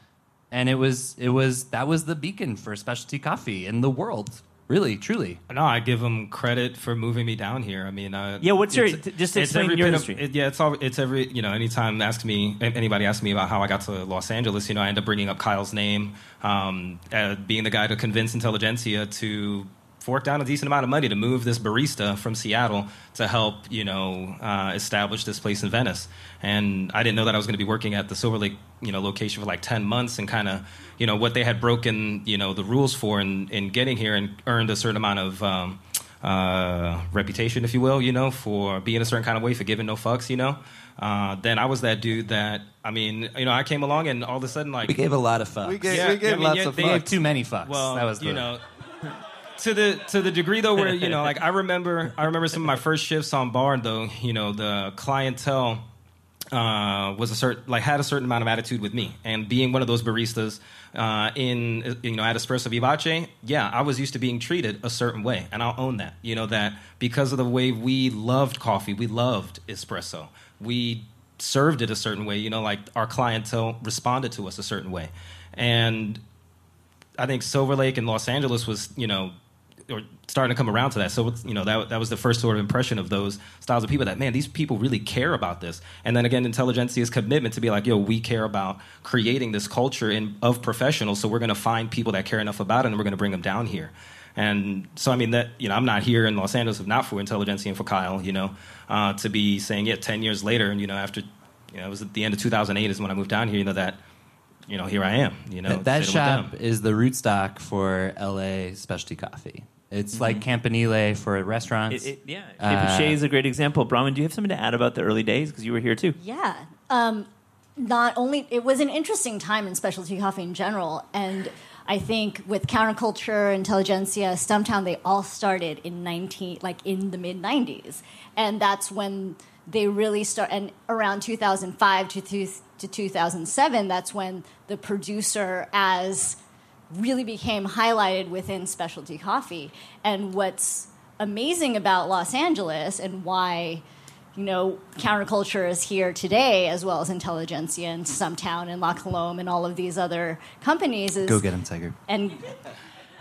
and it was it was that was the beacon for specialty coffee in the world. Really, truly. No, I give them credit for moving me down here. I mean, uh, Yeah, what's your- just it's explain every your bit of- history. it- yeah, it's all. It's every. You know, anytime ask me anybody asks me about how I got to Los Angeles, you know, I end up bringing up Kyle's name, um, uh, being the guy to convince Intelligentsia to fork down a decent amount of money to move this barista from Seattle to help, you know, uh, establish this place in Venice. And I didn't know that I was going to be working at the Silver Lake, you know, location for like ten months, and kind of, you know, what they had broken, you know, the rules for in, in getting here and earned a certain amount of. Um, uh, reputation, if you will, you know, for being a certain kind of way, for giving no fucks, you know. Uh, then I was that dude that, I mean, you know, I came along and all of a sudden, like, We gave a lot of fucks. We gave, Yeah, we gave I mean, lots yeah, of they They gave fucks. too many fucks. well, that was the, you know, to the to the degree though, where you know, like I *laughs* remember, I remember some of my first shifts on bar, though, you know, the clientele uh, was a certain like had a certain amount of attitude with me, and being one of those baristas uh, in you know at Espresso Vivace, yeah, I was used to being treated a certain way, and I'll own that. You know that because of the way we loved coffee, we loved espresso, we served it a certain way. You know, like our clientele responded to us a certain way, and I think Silver Lake and Los Angeles was, you know, or starting to come around to that. So, you know, that, that was the first sort of impression of those styles of people that, man, these people really care about this. And then again, Intelligentsia's commitment to be like, yo, we care about creating this culture in, of professionals. So we're going to find people that care enough about it and we're going to bring them down here. And so, I mean, that, you know, I'm not here in Los Angeles if not for Intelligentsia and for Kyle, you know, uh, to be saying, yeah, 10 years later, and, you know, after, you know, it was at the end of 2008 is when I moved down here, you know, that, you know, here I am, you know. that, that sitting with them. shop is the rootstock for LA specialty coffee. It's like Campanile for restaurants. It, it, yeah, Uh, Shea is a great example. Bronwyn, do you have something to add about the early days? Because you were here too. Yeah. Um, not only it was an interesting time in specialty coffee in general, and I think with counterculture, intelligentsia, Stumptown, they all started in nineteen like in the mid '90s, and that's when they really start. And around 2005 to two, to 2007, that's when the producer as really became highlighted within specialty coffee. And what's amazing about Los Angeles and why you know, counterculture is here today, as well as Intelligentsia and Stumptown and La Colombe and all of these other companies. Is, Go Get 'em Tiger. And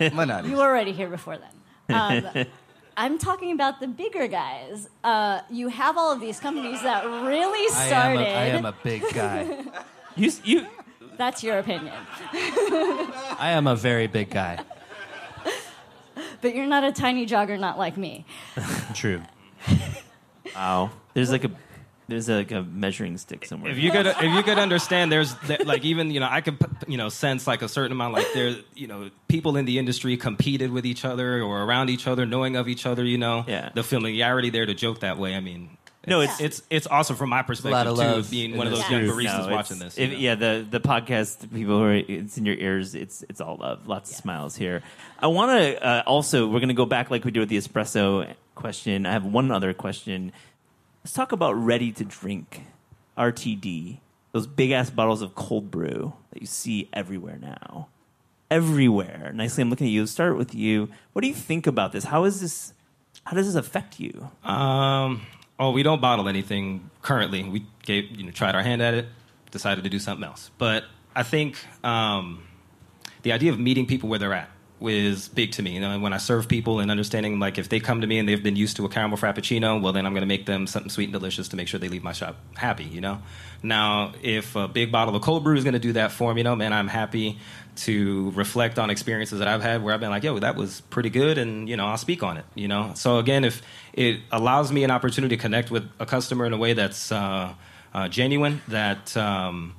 *laughs* you were already here before then. Um, *laughs* I'm talking about the bigger guys. Uh, you have all of these companies that really I am, started. a, I am a big guy. *laughs* You, you, That's your opinion. I am a very big guy. But you're not a tiny jogger, not like me. *laughs* True. wow. There's like a, there's like a measuring stick somewhere. if you could if you could understand there's that, like even you know i could you know sense like a certain amount like there you know people in the industry competed with each other or around each other knowing of each other you know Yeah. the familiarity there to joke that way i mean No, it's- it's it's awesome from my perspective lot of too love being one of those young baristas No, it's- watching this you if- know? yeah, the the podcast people who are it's in your ears. It's it's all love. Lots of smiles here. I want to uh, also we're going to go back like we did with the espresso question. I have one other question. Let's talk about ready to drink, RTD. Those big ass bottles of cold brew that you see everywhere now, everywhere. Nicely, I'm looking at you. Let's start with you. What do you think about this? How is this? How does this affect you? Um, oh, we don't bottle anything currently. We gave, you know, tried our hand at it, decided to do something else. But I think um, the idea of meeting people where they're at is big to me. You know, when I serve people and understanding, like, if they come to me and they've been used to a caramel frappuccino, well, then I'm going to make them something sweet and delicious to make sure they leave my shop happy. You know. Now, if a big bottle of cold brew is going to do that for me, you know, man, I'm happy to reflect on experiences that I've had where I've been like, yo, that was pretty good, and you know, I'll speak on it. You know, so again, if it allows me an opportunity to connect with a customer in a way that's uh, uh, genuine, that um,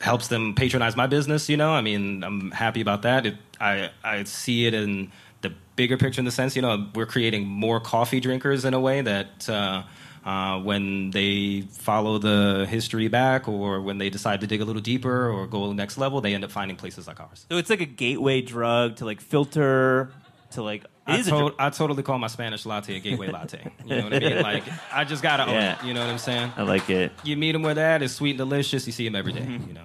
helps them patronize my business, you know, I mean, I'm happy about that. It, I I see it in the bigger picture in the sense, you know, we're creating more coffee drinkers in a way that. Uh, Uh, when they follow the history back, or when they decide to dig a little deeper or go next level, they end up finding places like ours. So it's like a gateway drug to like filter to like. It I, a to- drug. I totally call my Spanish latte a gateway latte. You know what I mean? *laughs* Like I just gotta own Yeah. it. You know what I'm saying? I like it. You meet them where that is sweet and delicious. You see them every day, Mm-hmm. You know.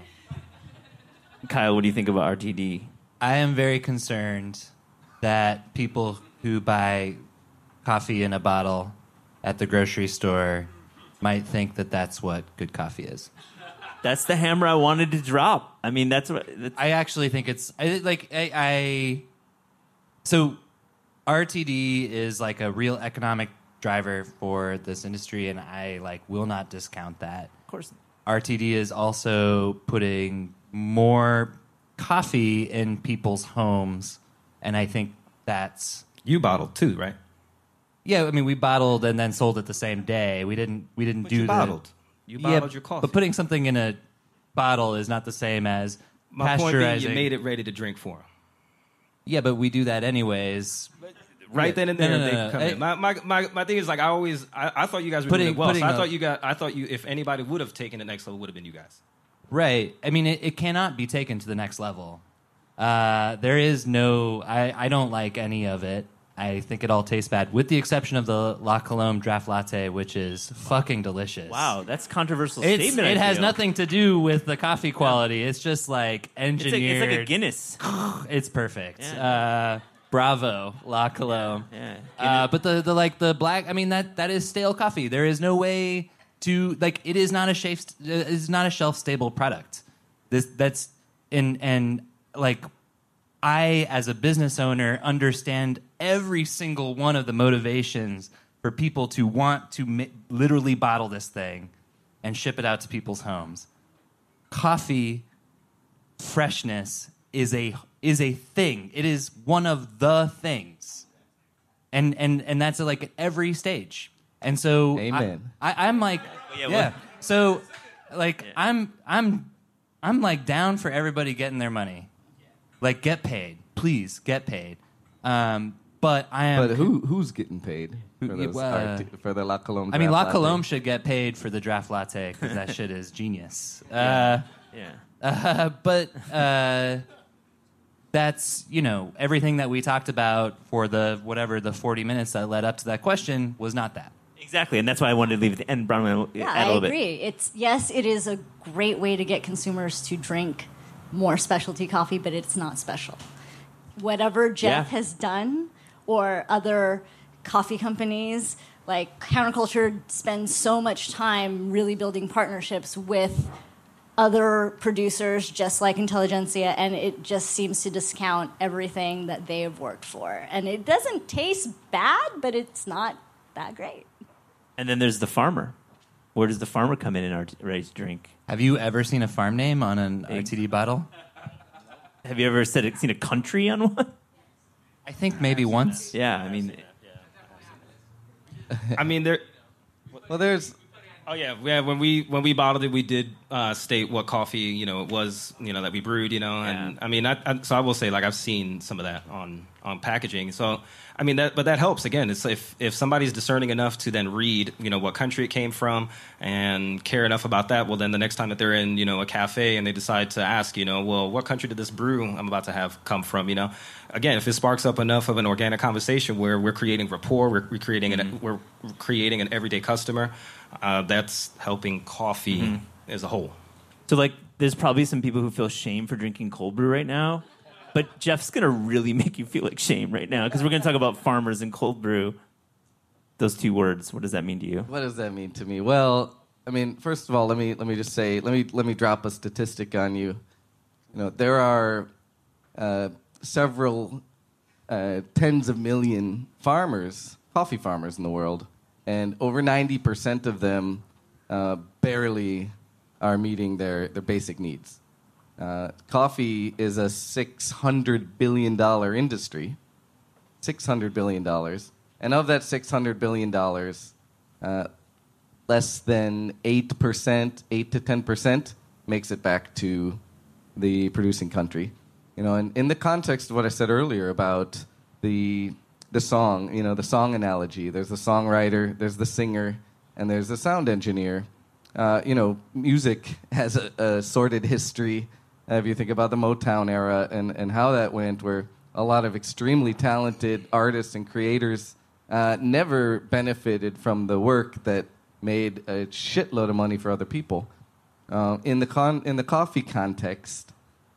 Kyle, what do you think about RTD? I am very concerned that people who buy coffee in a bottle at the grocery store might think that that's what good coffee is. That's the hammer I wanted to drop. I mean, that's what. That's, I actually think it's I, like I, I so RTD is like a real economic driver for this industry, and I like will not discount that. of course. RTD is also putting more coffee in people's homes, and I think that's You bottled too, right? Yeah. I mean, we bottled and then sold it the same day. We didn't we didn't But do you bottled. You Yeah, bottled your coffee. but putting something in a bottle is not the same as my point being, you pasteurizing. made it ready to drink for them. Yeah, but we do that anyways. Right Yeah. then and there, no, no, they no. come I- in. My, my, my, my thing is like I always I, I thought you guys were Putting- doing it well. So I a- thought you got I thought you if anybody would have taken the next level would have been you guys. Right. I mean, it, it cannot be taken to the next level. Uh, there is no. I, I don't like any of it. I think it all tastes bad, with the exception of the La Colombe Draft Latte, which is fucking delicious. Wow, that's controversial It's, statement. I it has feel. nothing to do with the coffee quality. It's just like It's like, engineered. it's like a Guinness. *sighs* It's perfect. Yeah. Uh, bravo, La Colombe. Yeah. Uh, but the, the like the black, I mean that that is stale coffee. There is no way to like it is not a shelf it is not a shelf stable product. This that's and and like I as a business owner understand every single one of the motivations for people to want to mi- literally bottle this thing and ship it out to people's homes. Coffee freshness is a is a thing. It is one of the things, and and and that's like at every stage. And so, I- Amen. I, I'm like, Yeah, yeah. what- So, like, I'm I'm I'm like down for everybody getting their money. Like, get paid, please, get paid. Um, but I am. But who who's getting paid for, Who- those uh, RT for the La Colombe? I mean, La draft latte? Colombe should get paid for the draft latte because that *laughs* shit is genius. Uh, Yeah. uh, *laughs* but uh, that's you know everything that we talked about for the whatever the forty minutes that led up to that question was not that. Exactly, and that's why I wanted to leave it at the end. Brown, Yeah, add a I little agree. It's yes, it is a great way to get consumers to drink more specialty coffee, but it's not special. Whatever Jeff Yeah. has done, or other coffee companies like Counterculture spends so much time really building partnerships with other producers, just like Intelligentsia, and it just seems to discount everything that they have worked for. And it doesn't taste bad, but it's not that great. And then there's the farmer. Where does the farmer come in in our ready to drink? Have you ever seen a farm name on an RTD bottle? Have you ever said, seen a country on one? I think maybe once. Yeah, I mean, I mean there Well, there's Oh yeah, yeah. When we when we bottled it, we did uh, state what coffee you know it was you know that we brewed. You know, and Yeah. I mean, I, I, so I will say like I've seen some of that on on packaging. So I mean that, but that helps. Again, it's if if somebody's discerning enough to then read you know what country it came from and care enough about that, well then the next time that they're in you know a cafe and they decide to ask you know well what country did this brew I'm about to have come from you know. Again, if it sparks up enough of an organic conversation where we're creating rapport, we're, we're creating an we're creating an everyday customer, uh, that's helping coffee as a whole. so like, there's probably some people who feel shame for drinking cold brew right now. But Jeff's gonna really *laughs* make you feel like shame right now because we're gonna talk about farmers and cold brew. Those two words. What does that mean to you? What does that mean to me? Well, I mean, first of all, let me let me just say, let me let me drop a statistic on you. You know, there are uh, several uh, tens of million farmers, coffee farmers in the world, and over ninety percent of them uh, barely are meeting their their basic needs. Uh, coffee is a six hundred billion dollar industry. $600 billion. And of that $600 billion, uh, less than 8%, 8 to 10% makes it back to the producing country. You know, and in the context of what I said earlier about the, the song, you know, the song analogy, there's the songwriter, there's the singer, and there's the sound engineer. Uh, you know, music *laughs* has a, a sordid history. If you think about the Motown era and, and how that went, where a lot of extremely talented artists and creators uh, never benefited from the work that made a shitload of money for other people. Uh, in the con- in the coffee context,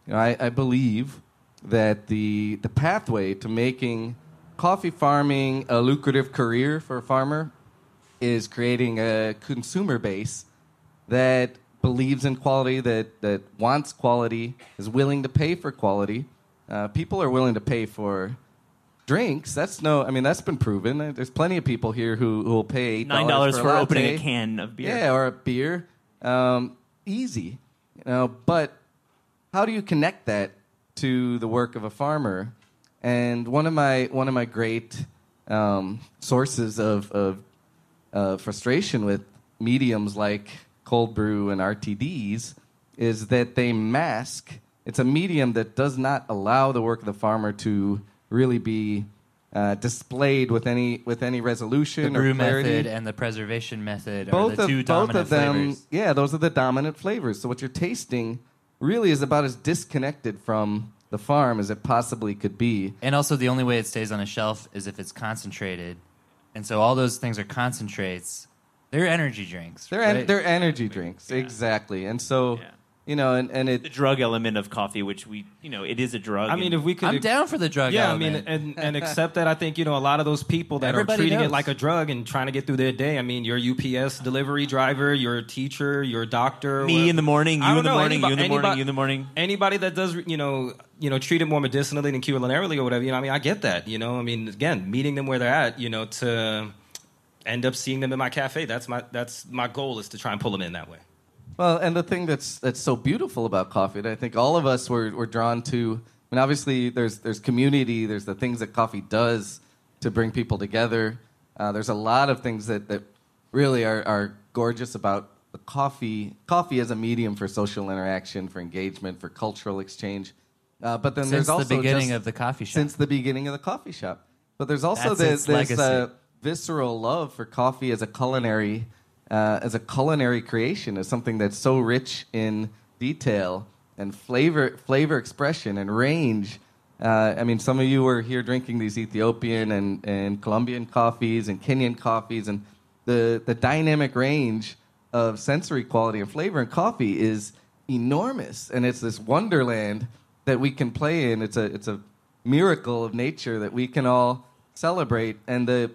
you know, I, I believe that the the pathway to making coffee farming a lucrative career for a farmer is creating a consumer base that believes in quality, that, that wants quality, is willing to pay for quality. Uh, people are willing to pay for drinks. That's no, I mean, that's been proven. There's plenty of people here who, who will pay $8 Nine dollars for, for a opening a can of beer. Yeah, or a beer. Um, easy. You know, but how do you connect that to the work of a farmer? And one of my one of my great um, sources of, of uh, frustration with mediums like cold brew and RTDs is that they mask. It's a medium that does not allow the work of the farmer to really be uh, displayed with any with any The resolution brew or clarity method and the preservation method are both the of two both dominant of them flavors. yeah those are the dominant flavors so what you're tasting really is about as disconnected from the farm as it possibly could be And also, the only way it stays on a shelf is if it's concentrated. And so, all those things are concentrates. They're energy drinks. they're en- right? they're energy drinks exactly and so Yeah. you know and, and the drug element of coffee, which we, you know, it is a drug. I mean, if we could, I'm down for the drug. yeah, I mean, and, and *laughs* accept that. I think you know a lot of those people that Everybody are treating knows. it like a drug and trying to get through their day. I mean, your UPS *laughs* delivery driver, your teacher, your doctor, me wha- in the morning, you in the know, morning, you in the anybo- morning, anybody- you in the morning. Anybody that does, you know, you know, treat it more medicinally than culinarily or whatever. You know, I mean, I get that. You know, I mean, again, meeting them where they're at. You know, to end up seeing them in my cafe. That's my that's my goal is to try and pull them in that way. Well, and the thing that's that's so beautiful about coffee, that I think all of us were, were drawn to. I mean, obviously, there's there's community, there's the things that coffee does to bring people together. Uh, there's a lot of things that, that really are, are gorgeous about the coffee. Coffee as a medium for social interaction, for engagement, for cultural exchange. Uh, but then Since there's the also beginning just- of the coffee shop. since the beginning of the coffee shop. But there's also That's this, its this uh, legacy. Visceral love for coffee as a culinary, uh, as a culinary creation, as something that's so rich in detail and flavor, flavor expression and range. Uh, I mean, some of you were here drinking these Ethiopian and, and Colombian coffees and Kenyan coffees, and the, the dynamic range of sensory quality and flavor in coffee is enormous. And it's this wonderland that we can play in. It's a, it's a miracle of nature that we can all celebrate. And the,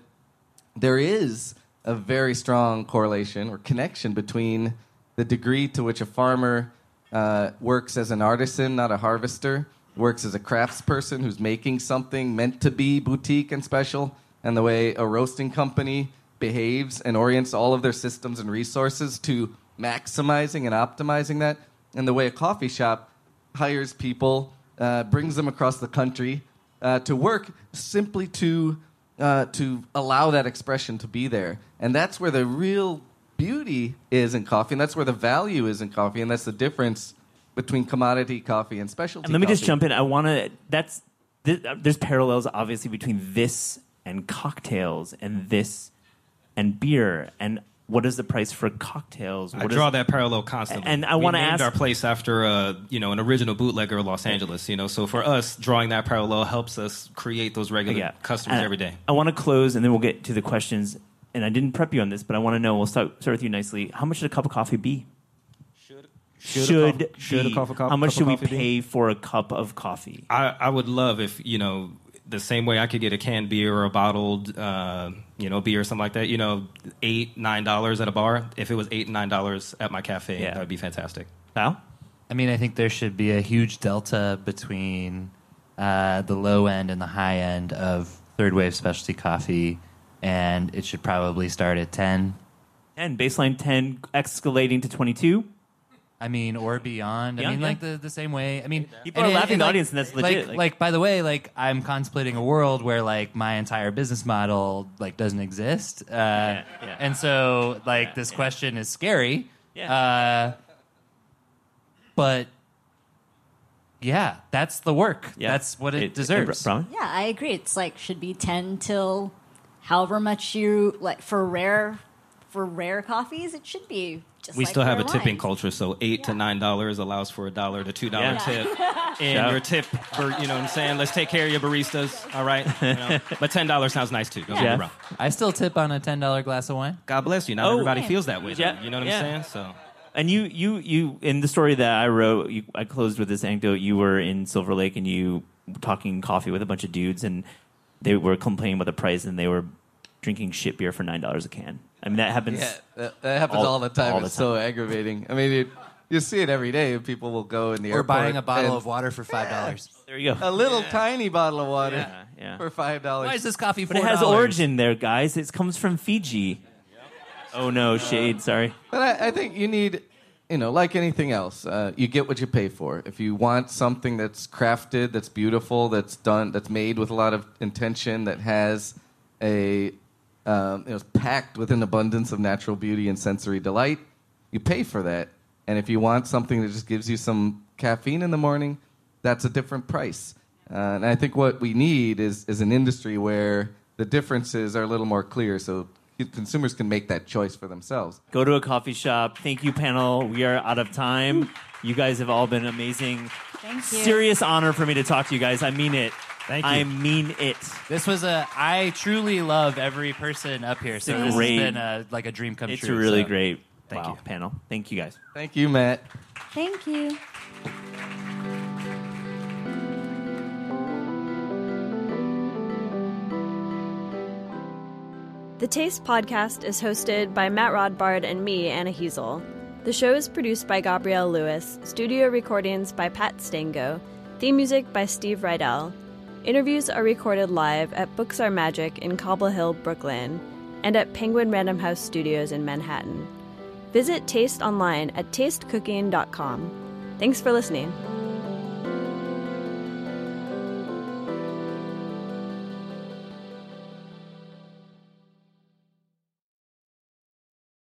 there is a very strong correlation or connection between the degree to which a farmer uh, works as an artisan, not a harvester, works as a craftsperson who's making something meant to be boutique and special, and the way a roasting company behaves and orients all of their systems and resources to maximizing and optimizing that, and the way a coffee shop hires people, uh, brings them across the country uh, to work simply to uh, to allow that expression to be there, and that's where the real beauty is in coffee, and that's where the value is in coffee, and that's the difference between commodity coffee and specialty. And let me just jump in. I want to. That's th- there's parallels obviously between this and cocktails and this and beer and what is the price for cocktails? I What is- draw that parallel constantly. And I wanna ask- our place after uh, you know an original bootlegger of Los Angeles. You know, so for us, drawing that parallel helps us create those regular Yeah. customers And every day. I want to close, and then we'll get to the questions. And I didn't prep you on this, but I want to know. We'll start start with you Nicely. How much should a cup of coffee be? should a Should, cup- should a be. cup of co- How much should we coffee be? pay for a cup of coffee? I, I would love if you know the same way I could get a canned beer or a bottled uh, you know beer or something like that. You know, eight nine dollars at a bar. If it was eight nine dollars at my cafe, Yeah. that would be fantastic. Kyle? I mean, I think there should be a huge delta between uh, the low end and the high end of third wave specialty coffee, and it should probably start at 10. And baseline ten escalating to twenty two. I mean, or beyond. I Beyond, mean, yeah. like the, the same way. I mean, People are laughing in the audience, and that's legit, Like, like- like, by the way, like I'm contemplating a world where like my entire business model like doesn't exist, uh, yeah. and so like this question is scary. Yeah. Uh, but yeah, that's the work. Yeah. That's what it, deserves. Bra- Brahma? Yeah, I agree. It's like should be ten till however much you like for rare for rare coffees, it should be just we like still have a rare tipping wines. culture, so eight to nine dollars allows for a dollar to two dollar Yeah. tip, *laughs* and Yeah. your tip for you know what I'm saying. Let's take care of your baristas, all right? You know? But ten dollars sounds nice too. Don't get me wrong. I still tip on a ten dollar glass of wine. God bless you. Not Oh. everybody feels that way. Yeah. You know what Yeah. I'm saying? So And you, you, you, in the story that I wrote, you, I closed with this anecdote. You were in Silver Lake and you were talking coffee with a bunch of dudes, and they were complaining about the price, and they were drinking shit beer for nine dollars a can. I mean, that happens. Yeah, that, that happens All- all, the time. all the it's so aggravating. I mean, it, you see it every day. People will go in the Or airport buying a bottle and of water for five dollars. There you go. a little tiny bottle of water Yeah, yeah. for five dollars. Why is this coffee $4? But it has origin there, guys. It comes from Fiji. Oh no, shade. Sorry. But I, I think you need, you know, like anything else, uh, you get what you pay for. If you want something that's crafted, that's beautiful, that's done, that's made with a lot of intention, that has a, um, you know, packed with an abundance of natural beauty and sensory delight, you pay for that. And if you want something that just gives you some caffeine in the morning, that's a different price. Uh, and I think what we need is is an industry where the differences are a little more clear, so consumers can make that choice for themselves. Go to a coffee shop. Thank you, panel. We are out of time. You guys have all been amazing. Thank you. Serious honor for me to talk to you guys. I mean it. Thank you. I mean it. This was a. I truly love every person up here. So It's this great. has been a, like a dream come true. It's true. really so. great. Thank wow, you. panel. Thank you guys. Thank you, Matt. Thank you. The Taste podcast is hosted by Matt Rodbard and me, Anna Hezel. The show is produced by Gabrielle Lewis, studio recordings by Pat Stango, theme music by Steve Rydell. Interviews are recorded live at Books Are Magic in Cobble Hill, Brooklyn, and at Penguin Random House Studios in Manhattan. Visit Taste online at tastecooking.com. Thanks for listening.